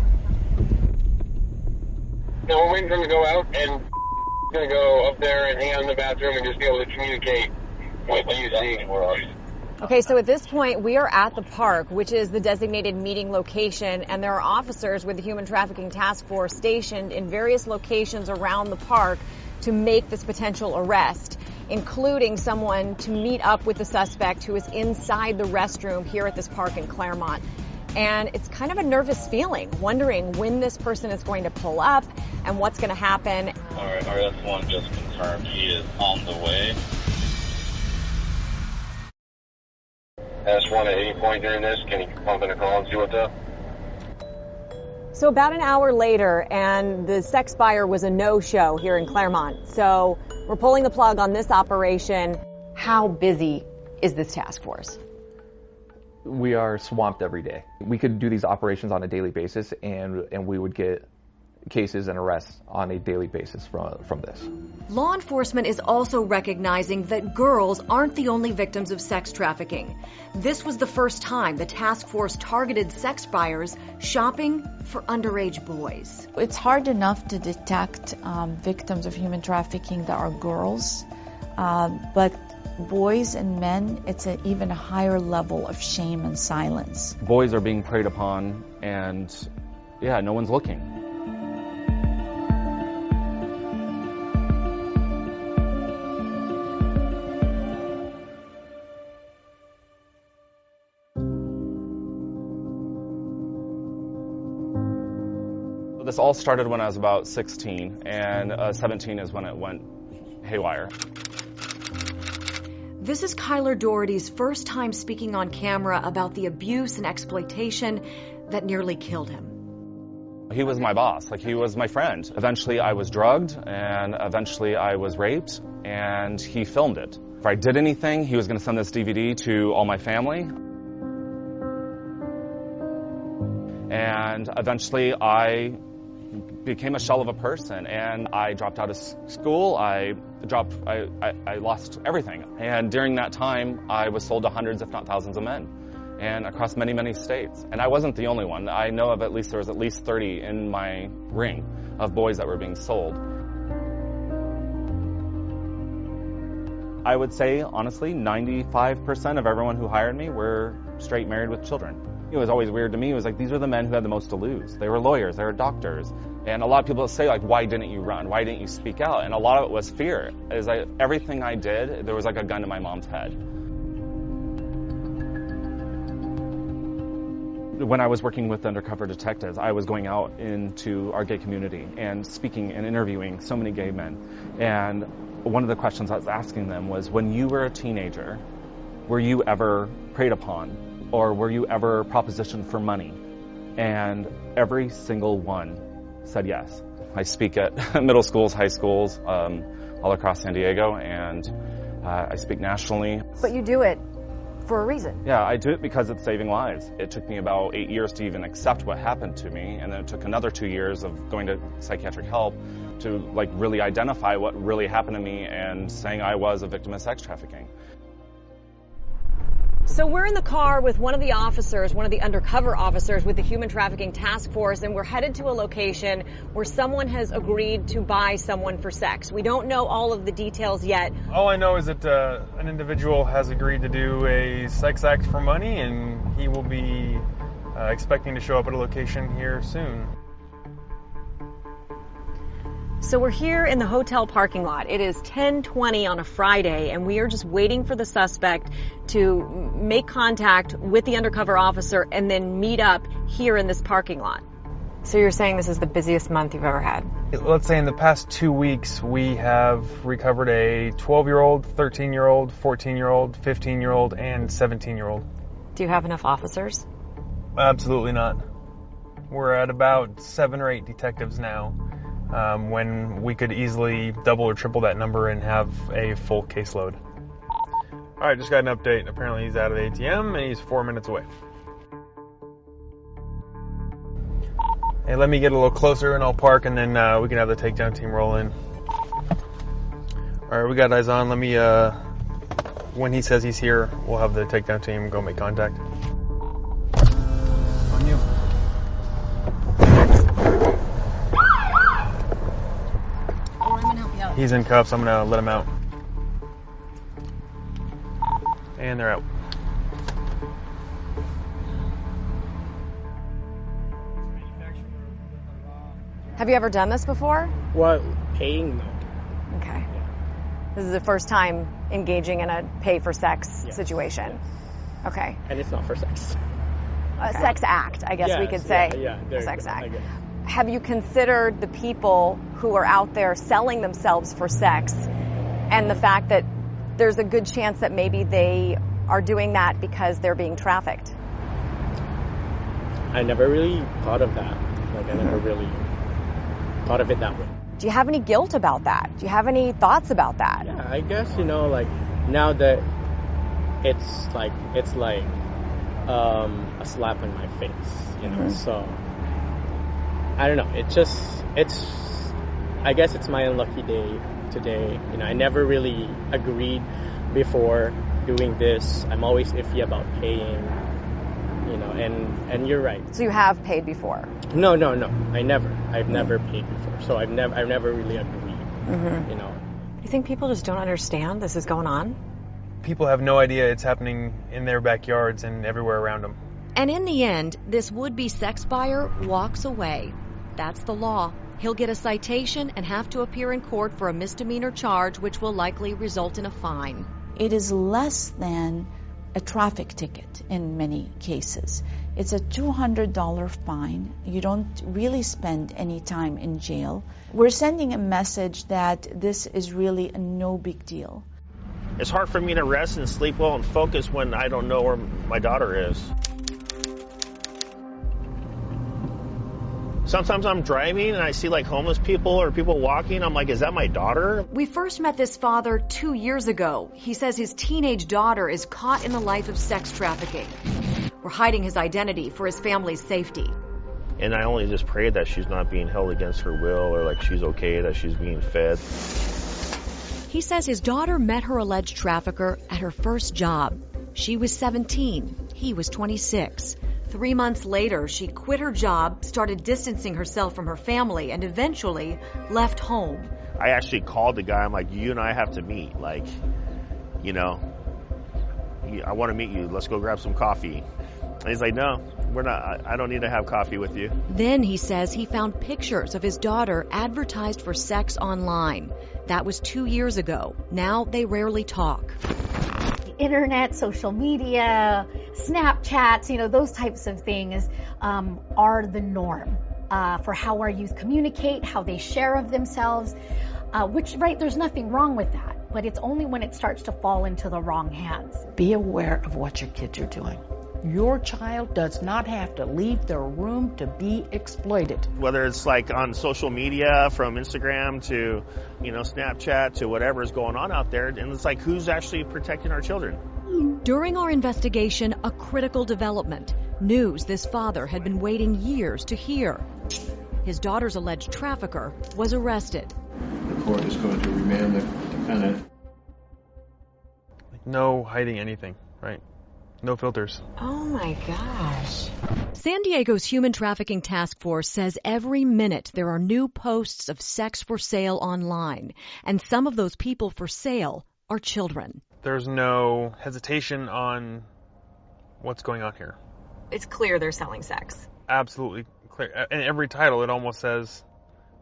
No, we're waiting for him to go out and gonna go up there and hang out in the bathroom and just be able to communicate with UC. Okay, so at this point, we are at the park, which is the designated meeting location, and there are officers with the Human Trafficking Task Force stationed in various locations around the park to make this potential arrest, including someone to meet up with the suspect who is inside the restroom here at this park in Clairemont. And it's kind of a nervous feeling, wondering when this person is going to pull up and what's going to happen. All right, RS1 just confirmed he is on the way. S1 at any point during this, can you pump in a call and see what's up? So about an hour later, and the sex buyer was a no-show here in Clairemont. So we're pulling the plug on this operation. How busy is this task force? We are swamped every day. We could do these operations on a daily basis, and and we would get cases and arrests on a daily basis from from this. Law enforcement is also recognizing that girls aren't the only victims of sex trafficking. This was the first time the task force targeted sex buyers shopping for underage boys. It's hard enough to detect um, victims of human trafficking that are girls, um, but boys and men, it's an even higher level of shame and silence. Boys are being preyed upon, and yeah, no one's looking. This all started when I was about 16, and uh, 17 is when it went haywire. This is Kyler Doherty's first time speaking on camera about the abuse and exploitation that nearly killed him. He was my boss, like he was my friend. Eventually I was drugged and eventually I was raped and he filmed it. If I did anything, he was going to send this DVD to all my family. And eventually I became a shell of a person and I dropped out of school. I dropped, I, I, I, lost everything. And during that time, I was sold to hundreds, if not thousands of men and across many, many states. And I wasn't the only one. I know of at least, there was at least 30 in my ring of boys that were being sold. I would say, honestly, 95% of everyone who hired me were straight married with children. It was always weird to me. It was like, these are the men who had the most to lose. They were lawyers, they were doctors. And a lot of people say, like, why didn't you run? Why didn't you speak out? And a lot of it was fear. Is like everything I did, there was like a gun to my mom's head. When I was working with undercover detectives, I was going out into our gay community and speaking and interviewing so many gay men. And one of the questions I was asking them was, when you were a teenager, were you ever preyed upon or were you ever propositioned for money? And every single one said yes. I speak at middle schools, high schools, um, all across San Diego, and uh, I speak nationally. But you do it for a reason. Yeah, I do it because it's saving lives. It took me about eight years to even accept what happened to me, and then it took another two years of going to psychiatric help to like really identify what really happened to me and saying I was a victim of sex trafficking. So we're in the car with one of the officers, one of the undercover officers with the Human Trafficking Task Force, and we're headed to a location where someone has agreed to buy someone for sex. We don't know all of the details yet. All I know is that uh, an individual has agreed to do a sex act for money, and he will be uh, expecting to show up at a location here soon. So we're here in the hotel parking lot. It is 10:20 on a Friday and we are just waiting for the suspect to make contact with the undercover officer and then meet up here in this parking lot. So you're saying this is the busiest month you've ever had? Let's say in the past 2 weeks we have recovered a 12-year-old, 13-year-old, 14-year-old, 15-year-old and 17-year-old. Do you have enough officers? Absolutely not. We're at about 7 or 8 detectives now um, when we could easily double or triple that number and have a full caseload. All right, just got an update. Apparently, he's out of the ATM and he's four minutes away. Hey, let me get a little closer and I'll park and then uh, we can have the takedown team roll in. All right, we got eyes on. Let me, uh, when he says he's here, we'll have the takedown team go make contact. He's in cuffs. I'm gonna let him out. And they're out. Have you ever done this before? What paying? No. Okay. This is the first time engaging in a pay for sex situation. Okay. And it's not for sex. A sex act, I guess we could say. Yeah, yeah there a you sex go, I act. Have you considered the people who are out there selling themselves for sex and the fact that there's a good chance that maybe they are doing that because they're being trafficked? I never really thought of that. Like I never really thought of it that way. Do you have any guilt about that? Do you have any thoughts about that? Yeah, I guess you know, like now that it's like it's like um, a slap in my face, you know. Mhm. So I don't know. It just it's. I guess it's my unlucky day today. You know, I never really agreed before doing this. I'm always iffy about paying. You know, and and you're right. So you have paid before. No, no, no. I never. I've never paid before. So I've never. I've never really agreed. Mhm. You know. You think people just don't understand this is going on? People have no idea it's happening in their backyards and everywhere around them. And in the end, this would be sex buyer walks away. That's the law. He'll get a citation and have to appear in court for a misdemeanor charge, which will likely result in a fine. It is less than a traffic ticket in many cases. It's a $200 fine. You don't really spend any time in jail. We're sending a message that this is really a no big deal. It's hard for me to rest and sleep well and focus when I don't know where my daughter is. Sometimes I'm driving and I see like homeless people or people walking. I'm like, is that my daughter? We first met this father two years ago. He says his teenage daughter is caught in the life of sex trafficking. We're hiding his identity for his family's safety. And I only just pray that she's not being held against her will or like she's okay, that she's being fed. He says his daughter met her alleged trafficker at her first job. She was 17. He was 26. Three months later, she quit her job, started distancing herself from her family, and eventually left home. I actually called the guy. I'm like, you and I have to meet. Like, you know, I want to meet you. Let's go grab some coffee. And he's like, no, we're not. I, I don't need to have coffee with you. Then he says he found pictures of his daughter advertised for sex online. That was two years ago. Now they rarely talk. Internet, social media, Snapchats, you know, those types of things um, are the norm uh, for how our youth communicate, how they share of themselves. Uh, which, right, there's nothing wrong with that, but it's only when it starts to fall into the wrong hands. Be aware of what your kids are doing. Your child does not have to leave their room to be exploited. Whether it's like on social media from Instagram to, you know, Snapchat to whatever is going on out there. And it's like, who's actually protecting our children? During our investigation, a critical development. News this father had been waiting years to hear. His daughter's alleged trafficker was arrested. The court is going to remand the defendant. No hiding anything, right? No filters. Oh my gosh. San Diego's Human Trafficking Task Force says every minute there are new posts of sex for sale online, and some of those people for sale are children. There's no hesitation on what's going on here. It's clear they're selling sex. Absolutely clear. In every title, it almost says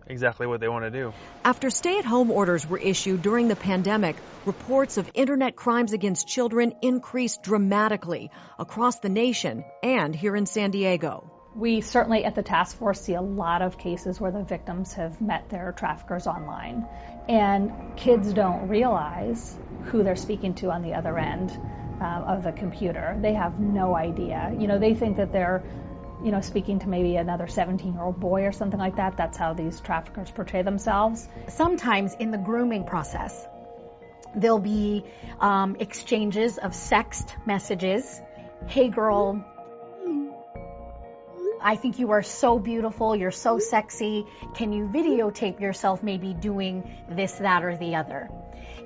exactly what they want to do. After stay at home orders were issued during the pandemic, reports of internet crimes against children increased dramatically across the nation and here in San Diego. We certainly at the task force see a lot of cases where the victims have met their traffickers online. And kids don't realize who they're speaking to on the other end uh, of the computer. They have no idea. You know, they think that they're you know, speaking to maybe another 17 year old boy or something like that. That's how these traffickers portray themselves. Sometimes in the grooming process, there'll be um, exchanges of sext messages. Hey, girl, I think you are so beautiful. You're so sexy. Can you videotape yourself maybe doing this, that, or the other?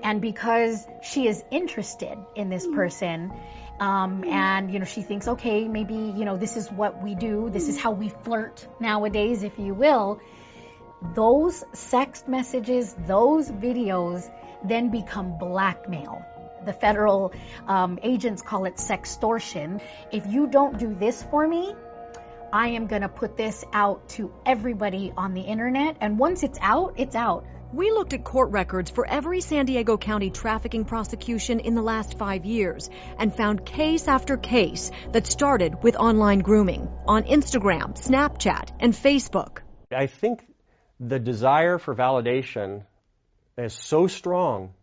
And because she is interested in this person, um, and you know she thinks, okay, maybe you know this is what we do. This is how we flirt nowadays, if you will. those sex messages, those videos then become blackmail. The federal um, agents call it sextortion. If you don't do this for me, I am going to put this out to everybody on the internet. And once it's out, it's out. We looked at court records for every San Diego County trafficking prosecution in the last five years and found case after case that started with online grooming on Instagram, Snapchat, and Facebook. I think the desire for validation is so strong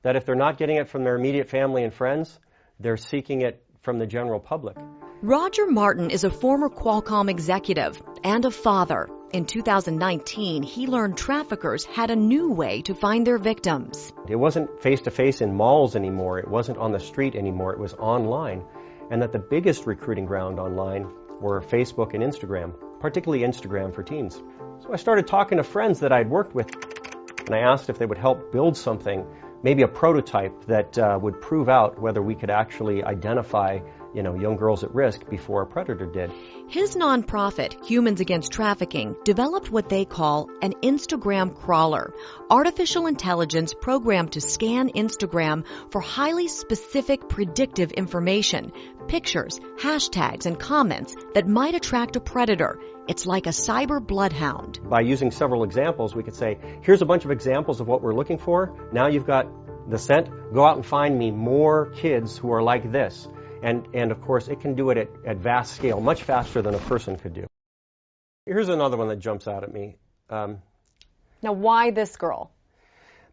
that if they're not getting it from their immediate family and friends, they're seeking it from the general public. Roger Martin is a former Qualcomm executive and a father. In 2019, he learned traffickers had a new way to find their victims. It wasn't face to face in malls anymore. It wasn't on the street anymore. It was online. And that the biggest recruiting ground online were Facebook and Instagram, particularly Instagram for teens. So I started talking to friends that I'd worked with, and I asked if they would help build something, maybe a prototype that uh, would prove out whether we could actually identify you know, young girls at risk before a predator did. His nonprofit, Humans Against Trafficking, developed what they call an Instagram crawler, artificial intelligence programmed to scan Instagram for highly specific predictive information, pictures, hashtags, and comments that might attract a predator. It's like a cyber bloodhound. By using several examples, we could say, here's a bunch of examples of what we're looking for. Now you've got the scent. Go out and find me more kids who are like this. And, and of course, it can do it at, at vast scale, much faster than a person could do. Here's another one that jumps out at me. Um, now, why this girl?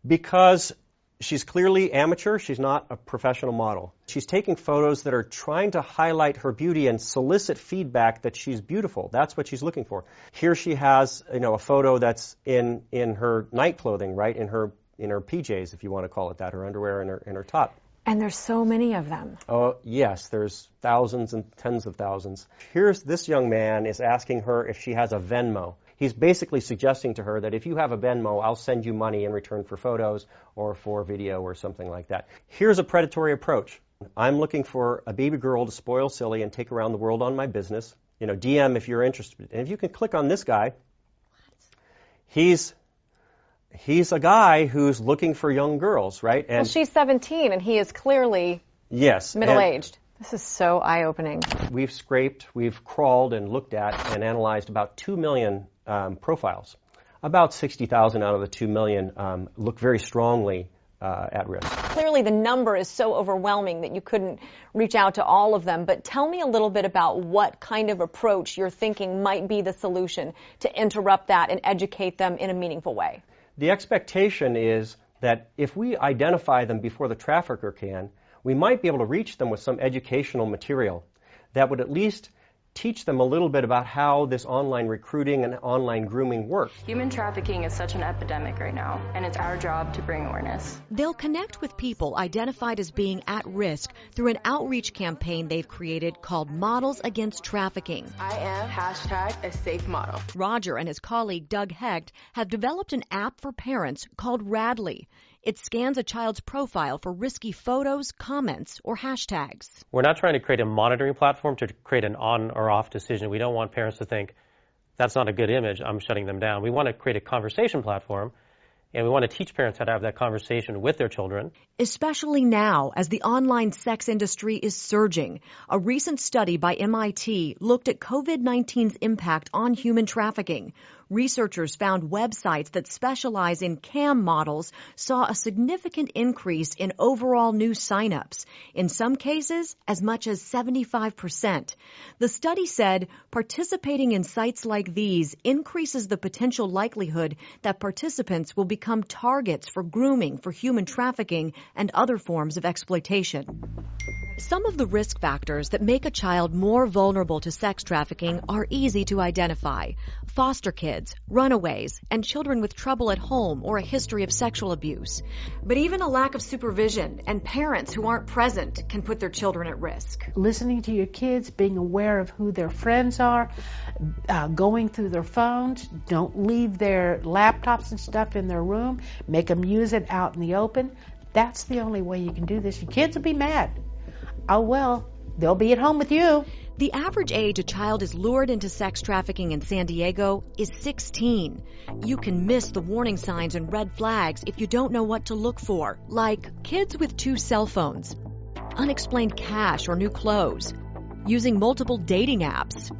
Because she's clearly amateur. She's not a professional model. She's taking photos that are trying to highlight her beauty and solicit feedback that she's beautiful. That's what she's looking for. Here she has, you know, a photo that's in, in her night clothing, right? In her, in her PJs, if you want to call it that, her underwear and her, and her top. And there's so many of them. Oh, yes, there's thousands and tens of thousands. Here's this young man is asking her if she has a Venmo. He's basically suggesting to her that if you have a Venmo, I'll send you money in return for photos or for video or something like that. Here's a predatory approach. I'm looking for a baby girl to spoil silly and take around the world on my business. You know, DM if you're interested. And if you can click on this guy, he's he's a guy who's looking for young girls, right? And well, she's 17 and he is clearly yes middle aged. This is so eye opening. We've scraped, we've crawled and looked at and analyzed about 2 million um, profiles. About 60,000 out of the 2 million um, look very strongly uh, at risk. Clearly, the number is so overwhelming that you couldn't reach out to all of them. But tell me a little bit about what kind of approach you're thinking might be the solution to interrupt that and educate them in a meaningful way. The expectation is that if we identify them before the trafficker can, we might be able to reach them with some educational material that would at least teach them a little bit about how this online recruiting and online grooming work. Human trafficking is such an epidemic right now, and it's our job to bring awareness. They'll connect with people identified as being at risk through an outreach campaign they've created called Models Against Trafficking. I am hashtag a safe model. Roger and his colleague Doug Hecht have developed an app for parents called Radly. It scans a child's profile for risky photos, comments, or hashtags. We're not trying to create a monitoring platform to create an on or off decision. We don't want parents to think, that's not a good image, I'm shutting them down. We want to create a conversation platform and we want to teach parents how to have that conversation with their children. Especially now, as the online sex industry is surging. A recent study by MIT looked at COVID-19's impact on human trafficking. Researchers found websites that specialize in cam models saw a significant increase in overall new signups. In some cases, as much as 75%. The study said participating in sites like these increases the potential likelihood that participants will become targets for grooming, for human trafficking, and other forms of exploitation. Some of the risk factors that make a child more vulnerable to sex trafficking are easy to identify. Foster kids, runaways, and children with trouble at home or a history of sexual abuse. But even a lack of supervision and parents who aren't present can put their children at risk. Listening to your kids, being aware of who their friends are, uh, going through their phones, don't leave their laptops and stuff in their room, make them use it out in the open. That's the only way you can do this. Your kids will be mad. Oh well, they'll be at home with you. The average age a child is lured into sex trafficking in San Diego is 16. You can miss the warning signs and red flags if you don't know what to look for, like kids with two cell phones, unexplained cash or new clothes, using multiple dating apps,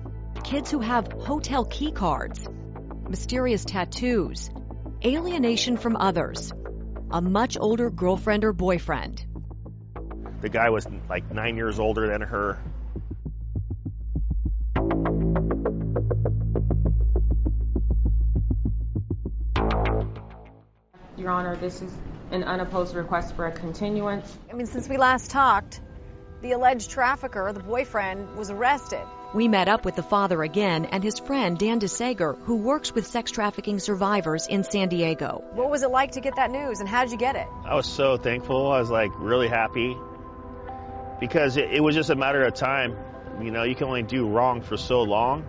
kids who have hotel key cards, mysterious tattoos, alienation from others, a much older girlfriend or boyfriend. The guy was like nine years older than her. Your Honor, this is an unopposed request for a continuance. I mean, since we last talked, the alleged trafficker, the boyfriend, was arrested. We met up with the father again and his friend Dan DeSager, who works with sex trafficking survivors in San Diego. What was it like to get that news, and how did you get it? I was so thankful. I was like really happy because it, it was just a matter of time. You know, you can only do wrong for so long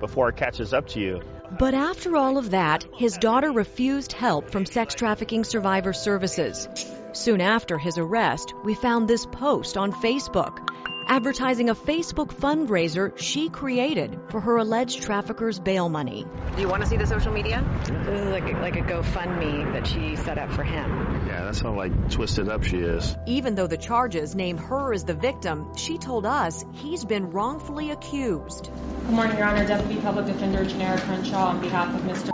before it catches up to you. But after all of that, his daughter refused help from sex trafficking survivor services. Soon after his arrest, we found this post on Facebook advertising a Facebook fundraiser she created for her alleged trafficker's bail money. Do you want to see the social media? This is like a, like a GoFundMe that she set up for him. Yeah, that's how like twisted up she is. Even though the charges name her as the victim, she told us he's been wrongfully accused. Good morning, Your Honor. Deputy Public Defender Janera Crenshaw on behalf of Mr.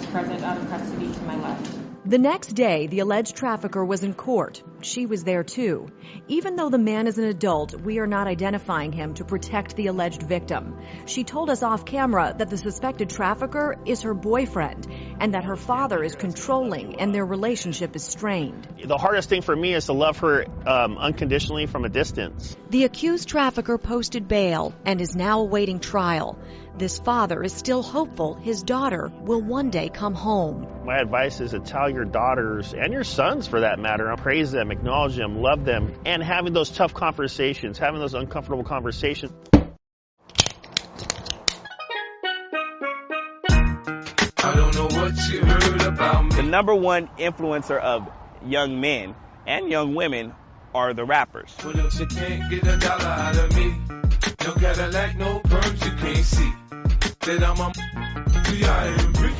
is present out of custody to my left. The next day, the alleged trafficker was in court. She was there too. Even though the man is an adult, we are not identifying him to protect the alleged victim. She told us off camera that the suspected trafficker is her boyfriend and that her father is controlling and their relationship is strained. The hardest thing for me is to love her um, unconditionally from a distance. The accused trafficker posted bail and is now awaiting trial. This father is still hopeful his daughter will one day come home. My advice is to tell your daughters and your sons for that matter, praise them, acknowledge them, love them, and having those tough conversations, having those uncomfortable conversations. The number one influencer of young men and young women are the rappers. Well, you can't get a dollar out of me. No Cadillac, no perms, you can't see. That I'm a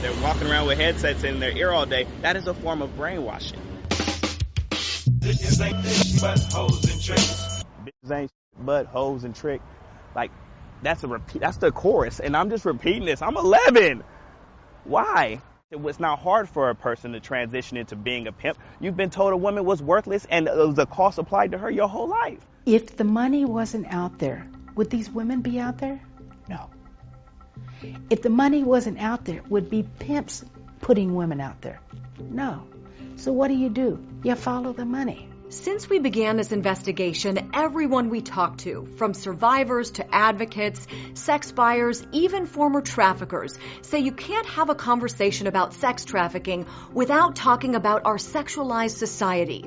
They're walking around with headsets in their ear all day. That is a form of brainwashing. Bitches ain't this but hoes and tricks. Bitches ain't but hoes and trick. Like that's a repeat. That's the chorus, and I'm just repeating this. I'm 11. Why? It was not hard for a person to transition into being a pimp. You've been told a woman was worthless, and the cost applied to her your whole life. If the money wasn't out there, would these women be out there? No. If the money wasn't out there, would be pimps putting women out there? No. So what do you do? You follow the money. Since we began this investigation, everyone we talked to, from survivors to advocates, sex buyers, even former traffickers, say you can't have a conversation about sex trafficking without talking about our sexualized society.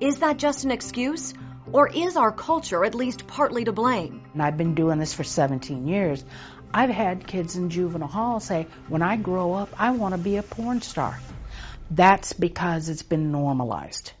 Is that just an excuse? Or is our culture at least partly to blame? And I've been doing this for 17 years. I've had kids in juvenile hall say, when I grow up, I want to be a porn star. That's because it's been normalized.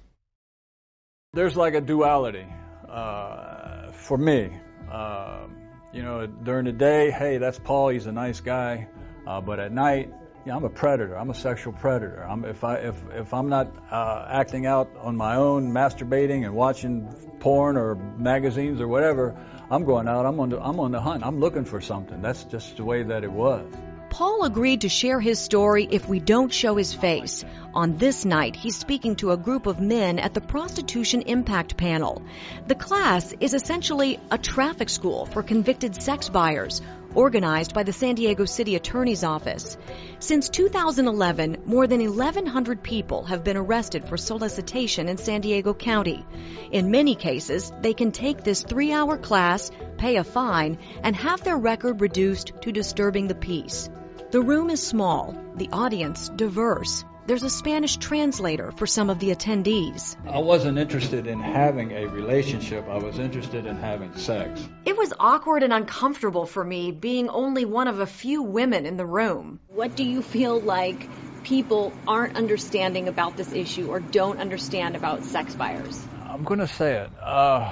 There's like a duality uh, for me. Uh, you know, during the day, hey, that's Paul. He's a nice guy. Uh, but at night, yeah, I'm a predator. I'm a sexual predator. I'm, if I if if I'm not uh, acting out on my own, masturbating and watching porn or magazines or whatever, I'm going out. I'm on the I'm on the hunt. I'm looking for something. That's just the way that it was. Paul agreed to share his story if we don't show his face. On this night, he's speaking to a group of men at the Prostitution Impact Panel. The class is essentially a traffic school for convicted sex buyers, organized by the San Diego City Attorney's Office. Since 2011, more than 1,100 people have been arrested for solicitation in San Diego County. In many cases, they can take this three hour class, pay a fine, and have their record reduced to disturbing the peace. The room is small, the audience diverse. There's a Spanish translator for some of the attendees. I wasn't interested in having a relationship. I was interested in having sex. It was awkward and uncomfortable for me being only one of a few women in the room. What do you feel like people aren't understanding about this issue or don't understand about sex buyers? I'm going to say it. Uh,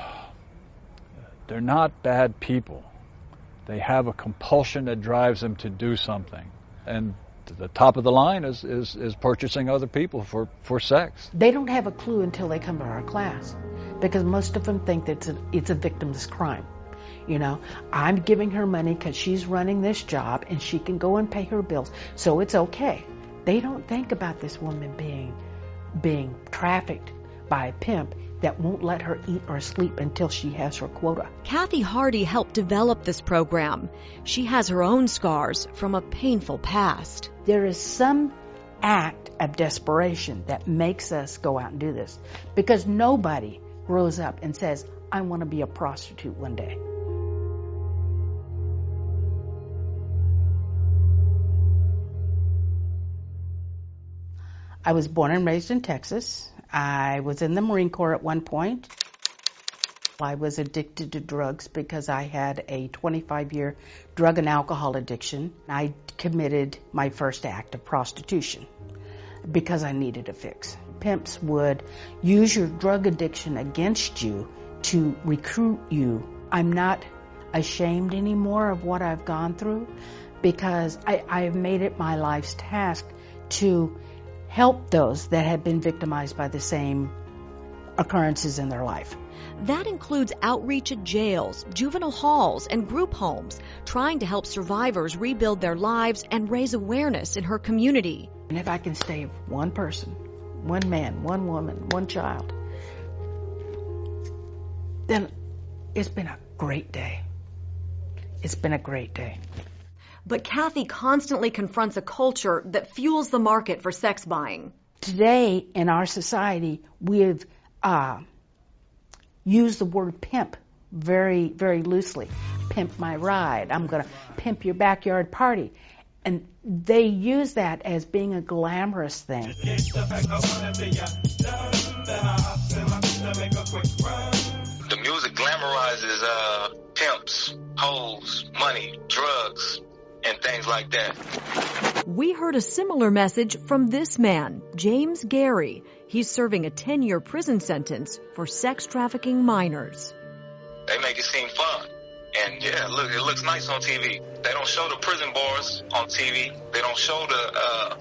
they're not bad people. They have a compulsion that drives them to do something. And the top of the line is, is, is purchasing other people for, for sex. They don't have a clue until they come to our class because most of them think that it's a, it's a victimless crime. You know, I'm giving her money because she's running this job and she can go and pay her bills, so it's okay. They don't think about this woman being being trafficked by a pimp that won't let her eat or sleep until she has her quota. Kathy Hardy helped develop this program. She has her own scars from a painful past. There is some act of desperation that makes us go out and do this because nobody grows up and says, I want to be a prostitute one day. I was born and raised in Texas. I was in the Marine Corps at one point. I was addicted to drugs because I had a 25 year drug and alcohol addiction. I committed my first act of prostitution because I needed a fix. Pimps would use your drug addiction against you to recruit you. I'm not ashamed anymore of what I've gone through because I, have made it my life's task to help those that have been victimized by the same occurrences in their life. That includes outreach at jails, juvenile halls, and group homes, trying to help survivors rebuild their lives and raise awareness in her community. And if I can save one person, one man, one woman, one child, then it's been a great day. It's been a great day. But Kathy constantly confronts a culture that fuels the market for sex buying. Today, in our society, we've uh, used the word pimp very, very loosely. Pimp my ride. I'm going to pimp your backyard party. And they use that as being a glamorous thing. The music glamorizes uh, pimps, hoes, money, drugs, and things like that. We heard a similar message from this man, James Gary. He's serving a 10 year prison sentence for sex trafficking minors. They make it seem fun. And yeah, look, it looks nice on TV. They don't show the prison bars on TV. They don't show the uh,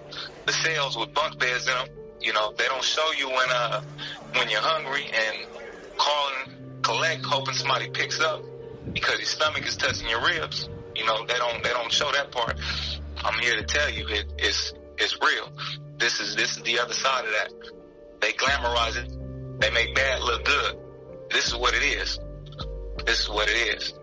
the cells with bunk beds in them. You know, they don't show you when uh when you're hungry and calling collect, hoping somebody picks up because your stomach is touching your ribs. You know, they don't they don't show that part. I'm here to tell you it, it's it's real. This is this is the other side of that. They glamorize it. They make bad look good. This is what it is. This is what it is.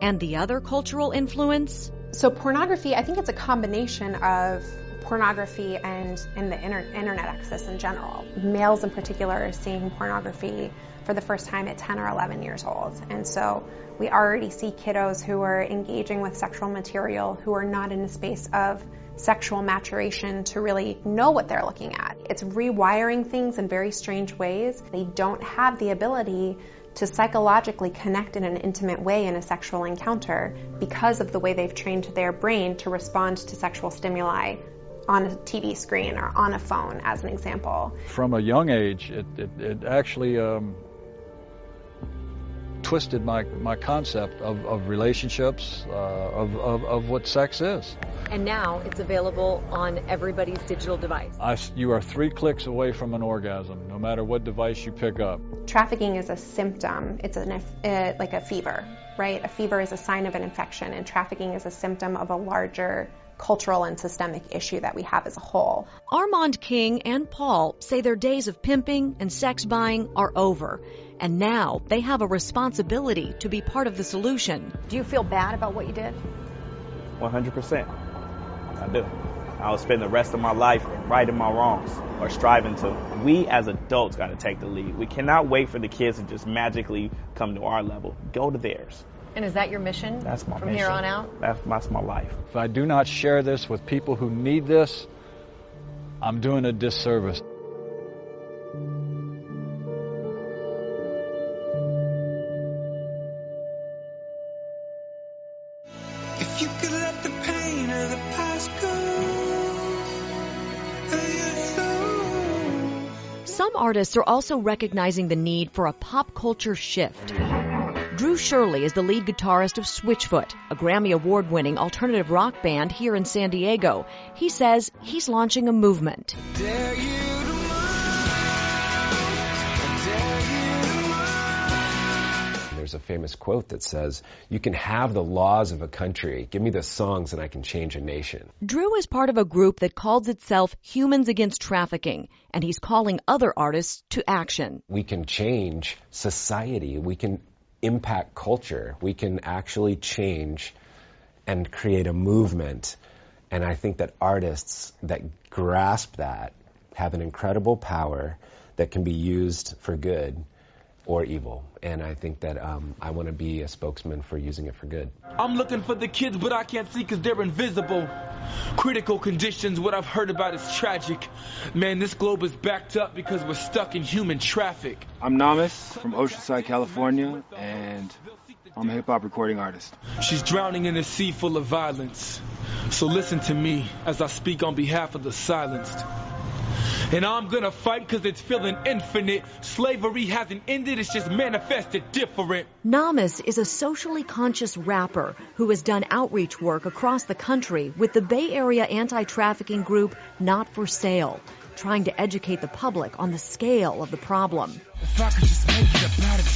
And the other cultural influence? So pornography, I think it's a combination of pornography and, and the inter- internet access in general. Males in particular are seeing pornography for the first time at 10 or 11 years old. And so we already see kiddos who are engaging with sexual material who are not in a space of sexual maturation to really know what they're looking at. It's rewiring things in very strange ways. They don't have the ability to psychologically connect in an intimate way in a sexual encounter because of the way they've trained their brain to respond to sexual stimuli on a TV screen or on a phone, as an example. From a young age, it, it, it actually um, twisted my, my concept of, of relationships, uh, of, of, of what sex is. And now it's available on everybody's digital device. I, you are three clicks away from an orgasm, no matter what device you pick up. Trafficking is a symptom. It's an, uh, like a fever, right? A fever is a sign of an infection, and trafficking is a symptom of a larger cultural and systemic issue that we have as a whole. Armand King and Paul say their days of pimping and sex buying are over. And now they have a responsibility to be part of the solution. Do you feel bad about what you did? 100%. I do. I'll spend the rest of my life righting my wrongs or striving to. We as adults got to take the lead. We cannot wait for the kids to just magically come to our level. Go to theirs. And is that your mission that's my from mission. here on out? That's, that's my life. If I do not share this with people who need this, I'm doing a disservice. If you could let the pain of the past go, Some artists are also recognizing the need for a pop culture shift. Drew Shirley is the lead guitarist of Switchfoot, a Grammy Award winning alternative rock band here in San Diego. He says he's launching a movement. There's a famous quote that says, You can have the laws of a country. Give me the songs and I can change a nation. Drew is part of a group that calls itself Humans Against Trafficking, and he's calling other artists to action. We can change society. We can impact culture. We can actually change and create a movement. And I think that artists that grasp that have an incredible power that can be used for good or evil. And I think that um, I want to be a spokesman for using it for good. I'm looking for the kids, but I can't see because they're invisible. Critical conditions, what I've heard about is tragic. Man, this globe is backed up because we're stuck in human traffic. I'm Namas from Oceanside, California, and I'm a hip hop recording artist. She's drowning in a sea full of violence. So listen to me as I speak on behalf of the silenced. And I'm gonna fight cause it's feeling infinite. Slavery hasn't ended, it's just manifested different. Namas is a socially conscious rapper who has done outreach work across the country with the Bay Area anti-trafficking group Not for Sale, trying to educate the public on the scale of the problem. If I could just make it about it,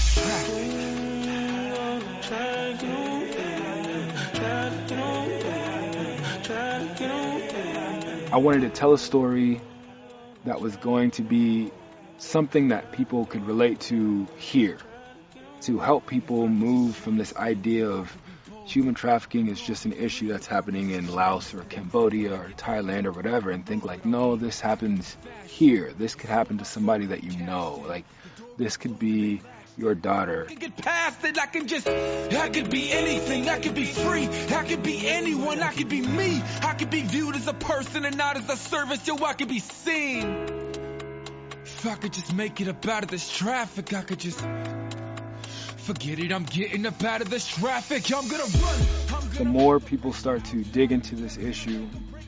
I wanted to tell a story that was going to be something that people could relate to here to help people move from this idea of human trafficking is just an issue that's happening in Laos or Cambodia or Thailand or whatever and think like no this happens here. This could happen to somebody that you know. Like this could be your daughter. Get past it. I can just I could be anything. I could be free. I could be anyone. I could be me. I could be viewed as a person and not as a service. Yo I could be seen. If I could just make it up out of this traffic I could just forget it. I'm getting up out of this traffic. I'm gonna run. I'm the more people start to dig into this issue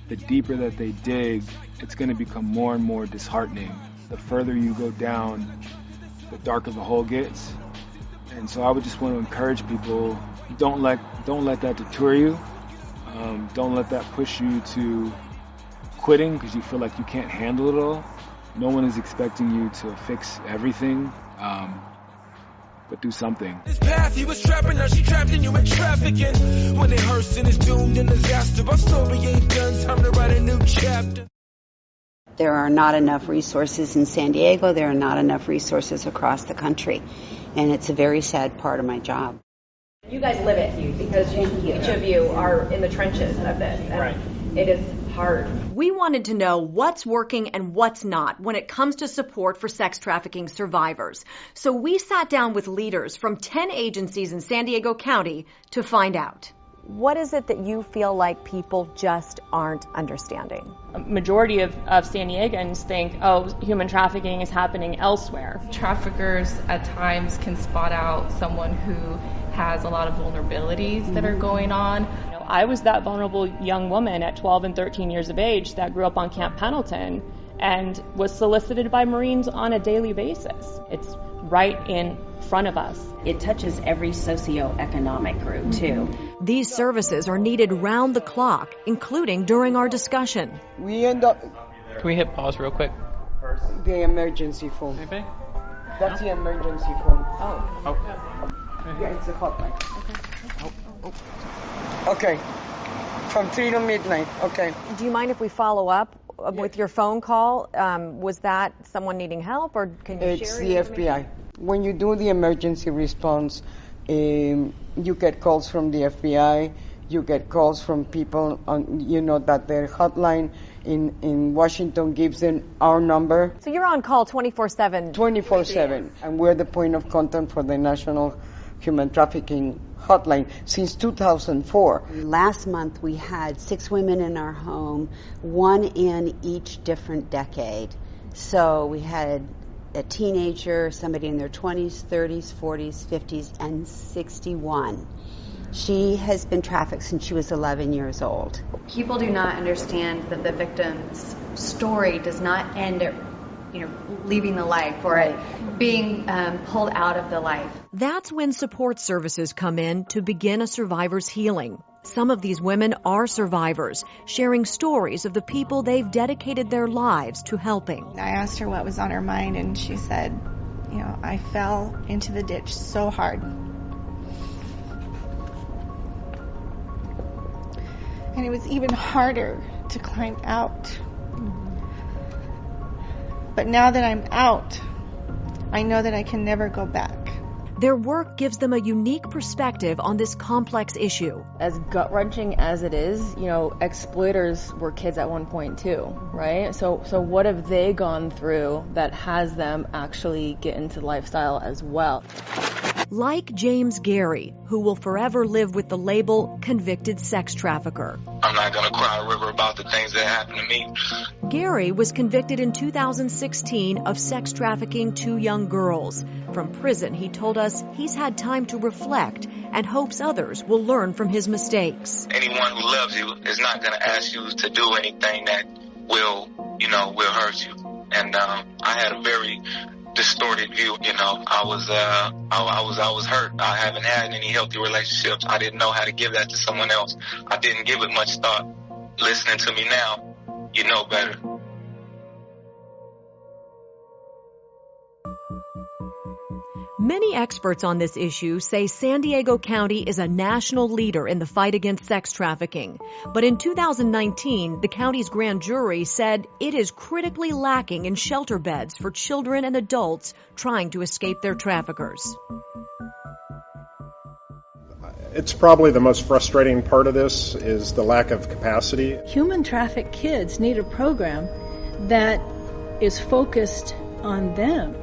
the deeper that they dig it's going to become more and more disheartening. The further you go down the darker the hole gets. And so I would just want to encourage people: don't let don't let that deter you. Um, don't let that push you to quitting because you feel like you can't handle it all. No one is expecting you to fix everything. Um, but do something. This path he was trapping, now she trapped in human trafficking. When it hurts and is doomed disaster, our story ain't done. Time to write a new chapter. There are not enough resources in San Diego. There are not enough resources across the country. And it's a very sad part of my job. You guys live it because you, each of you are in the trenches of this. And right. It is hard. We wanted to know what's working and what's not when it comes to support for sex trafficking survivors. So we sat down with leaders from 10 agencies in San Diego County to find out. What is it that you feel like people just aren't understanding? A majority of, of San Diegans think, oh, human trafficking is happening elsewhere. Traffickers at times can spot out someone who has a lot of vulnerabilities mm-hmm. that are going on. You know, I was that vulnerable young woman at 12 and 13 years of age that grew up on Camp Pendleton and was solicited by Marines on a daily basis. It's right in front of us. It touches every socioeconomic group too. These services are needed round the clock, including during our discussion. We end up. Can we hit pause real quick? The emergency phone. Maybe? That's no? the emergency phone. Oh. Oh. Yeah, it's a hotline. Okay. Oh, oh. Okay. From 3 to midnight. Okay. Do you mind if we follow up with your phone call? Um, was that someone needing help, or can you it's share? It's the FBI. When you do the emergency response, um, you get calls from the FBI. You get calls from people on, you know, that their hotline in, in Washington gives them our number. So you're on call 24-7? 24-7. And we're the point of contact for the National Human Trafficking Hotline since 2004. Last month we had six women in our home, one in each different decade. So we had a teenager, somebody in their 20s, 30s, 40s, 50s, and 61. She has been trafficked since she was 11 years old. People do not understand that the victim's story does not end at you know, leaving the life or being um, pulled out of the life. That's when support services come in to begin a survivor's healing. Some of these women are survivors, sharing stories of the people they've dedicated their lives to helping. I asked her what was on her mind, and she said, You know, I fell into the ditch so hard. And it was even harder to climb out. But now that I'm out, I know that I can never go back. Their work gives them a unique perspective on this complex issue. As gut wrenching as it is, you know, exploiters were kids at one point too, right? So, so what have they gone through that has them actually get into lifestyle as well? Like James Gary, who will forever live with the label convicted sex trafficker. I'm not going to cry a river about the things that happened to me. Gary was convicted in 2016 of sex trafficking two young girls. From prison, he told us he's had time to reflect and hopes others will learn from his mistakes. Anyone who loves you is not going to ask you to do anything that will, you know, will hurt you. And um, I had a very distorted view. You know, I was, uh, I, I, was, I was hurt. I haven't had any healthy relationships. I didn't know how to give that to someone else. I didn't give it much thought. Listening to me now, you know better. Many experts on this issue say San Diego County is a national leader in the fight against sex trafficking. But in 2019, the county's grand jury said it is critically lacking in shelter beds for children and adults trying to escape their traffickers. It's probably the most frustrating part of this is the lack of capacity. Human trafficked kids need a program that is focused on them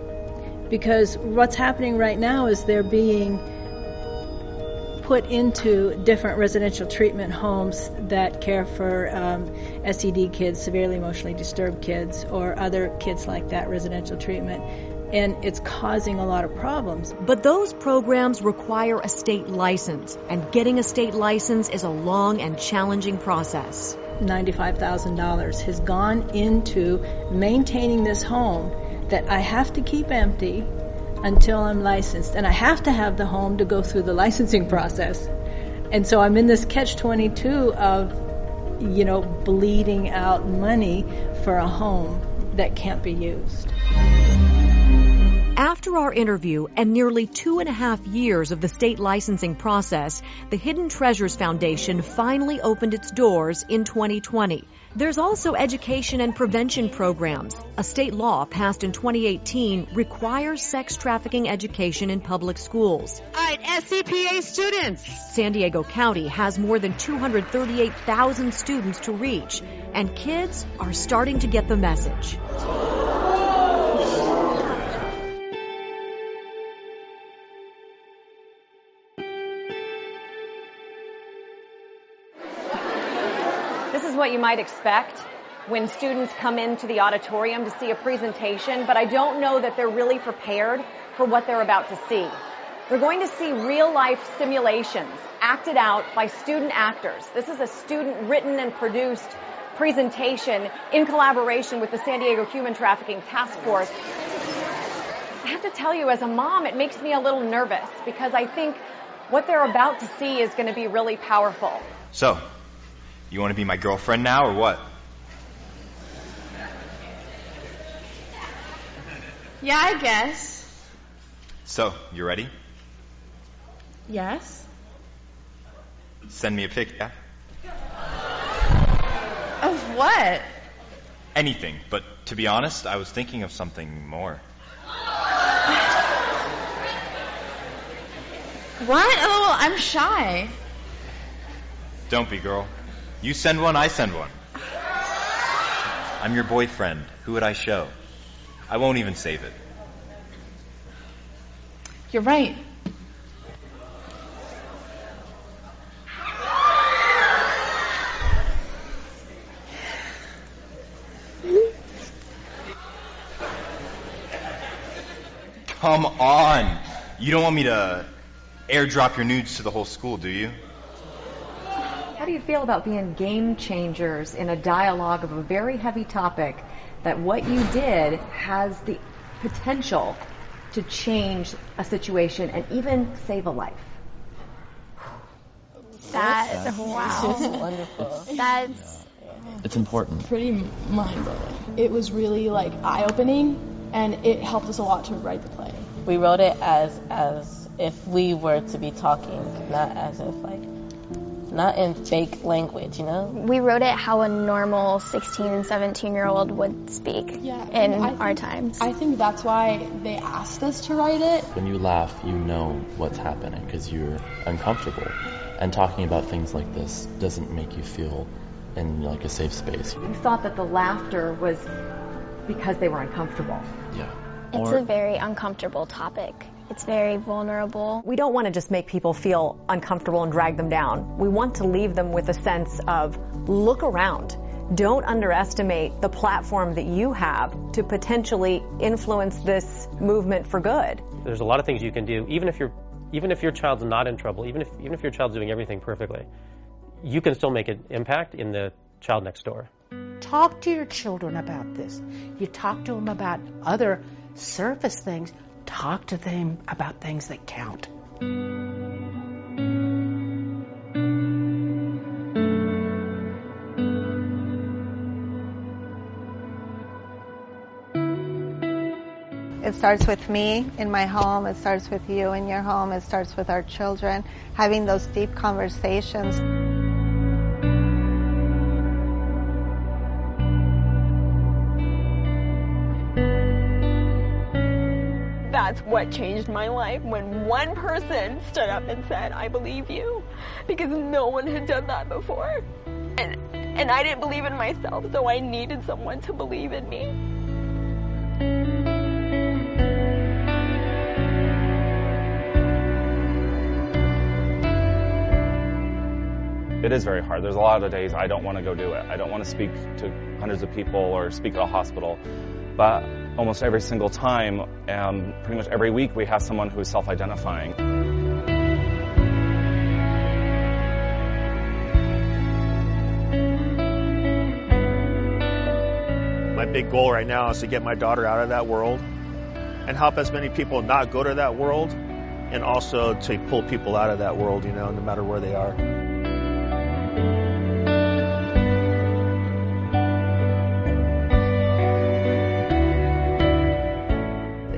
because what's happening right now is they're being put into different residential treatment homes that care for um, SED kids, severely emotionally disturbed kids, or other kids like that, residential treatment. And it's causing a lot of problems. But those programs require a state license, and getting a state license is a long and challenging process. $95,000 has gone into maintaining this home that I have to keep empty until I'm licensed. And I have to have the home to go through the licensing process. And so I'm in this catch 22 of, you know, bleeding out money for a home that can't be used. After our interview and nearly two and a half years of the state licensing process, the Hidden Treasures Foundation finally opened its doors in 2020. There's also education and prevention programs. A state law passed in 2018 requires sex trafficking education in public schools. All right, SCPA students. San Diego County has more than 238,000 students to reach, and kids are starting to get the message. What you might expect when students come into the auditorium to see a presentation, but I don't know that they're really prepared for what they're about to see. We're going to see real life simulations acted out by student actors. This is a student written and produced presentation in collaboration with the San Diego Human Trafficking Task Force. I have to tell you, as a mom, it makes me a little nervous because I think what they're about to see is going to be really powerful. So, you want to be my girlfriend now or what? Yeah, I guess. So, you ready? Yes. Send me a pic, yeah? Of what? Anything, but to be honest, I was thinking of something more. What? Oh, I'm shy. Don't be, girl. You send one, I send one. I'm your boyfriend. Who would I show? I won't even save it. You're right. Come on. You don't want me to airdrop your nudes to the whole school, do you? How do you feel about being game changers in a dialogue of a very heavy topic that what you did has the potential to change a situation and even save a life. That wow. just wonderful. That's It's important. Pretty mind blowing. It was really like eye opening, and it helped us a lot to write the play. We wrote it as as if we were to be talking, not as if like not in fake language, you know? we wrote it how a normal 16 and 17 year old would speak Yeah, in and I our times. I think that's why they asked us to write it. When you laugh, you know what's happening because you're uncomfortable. And talking about things like this doesn't make you feel in like a safe space. You thought that the laughter was because they were uncomfortable. Yeah. It's a very uncomfortable topic. It's very vulnerable. We don't want to just make people feel uncomfortable and drag them down. We want to leave them with a sense of look around. Don't underestimate the platform that you have to potentially influence this movement for good. There's a lot of things you can do, even if your even if your child's not in trouble, even if even if your child's doing everything perfectly, you can still make an impact in the child next door. Talk to your children about this. You talk to them about other surface things. Talk to them about things that count. It starts with me in my home. It starts with you in your home. It starts with our children having those deep conversations. What changed my life when one person stood up and said, I believe you. Because no one had done that before. And, and I didn't believe in myself, so I needed someone to believe in me. It is very hard. There's a lot of days I don't want to go do it. I don't want to speak to hundreds of people or speak at a hospital. But almost every single time, and pretty much every week, we have someone who is self identifying. My big goal right now is to get my daughter out of that world and help as many people not go to that world and also to pull people out of that world, you know, no matter where they are.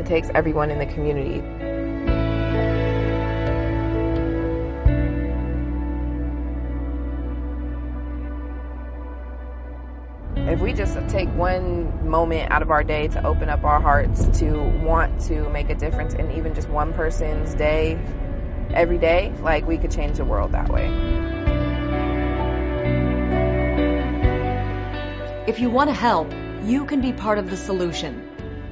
Takes everyone in the community. If we just take one moment out of our day to open up our hearts to want to make a difference in even just one person's day every day, like we could change the world that way. If you want to help, you can be part of the solution.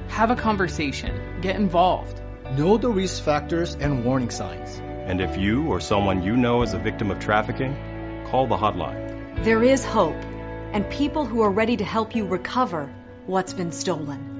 Have a conversation. Get involved. Know the risk factors and warning signs. And if you or someone you know is a victim of trafficking, call the hotline. There is hope and people who are ready to help you recover what's been stolen.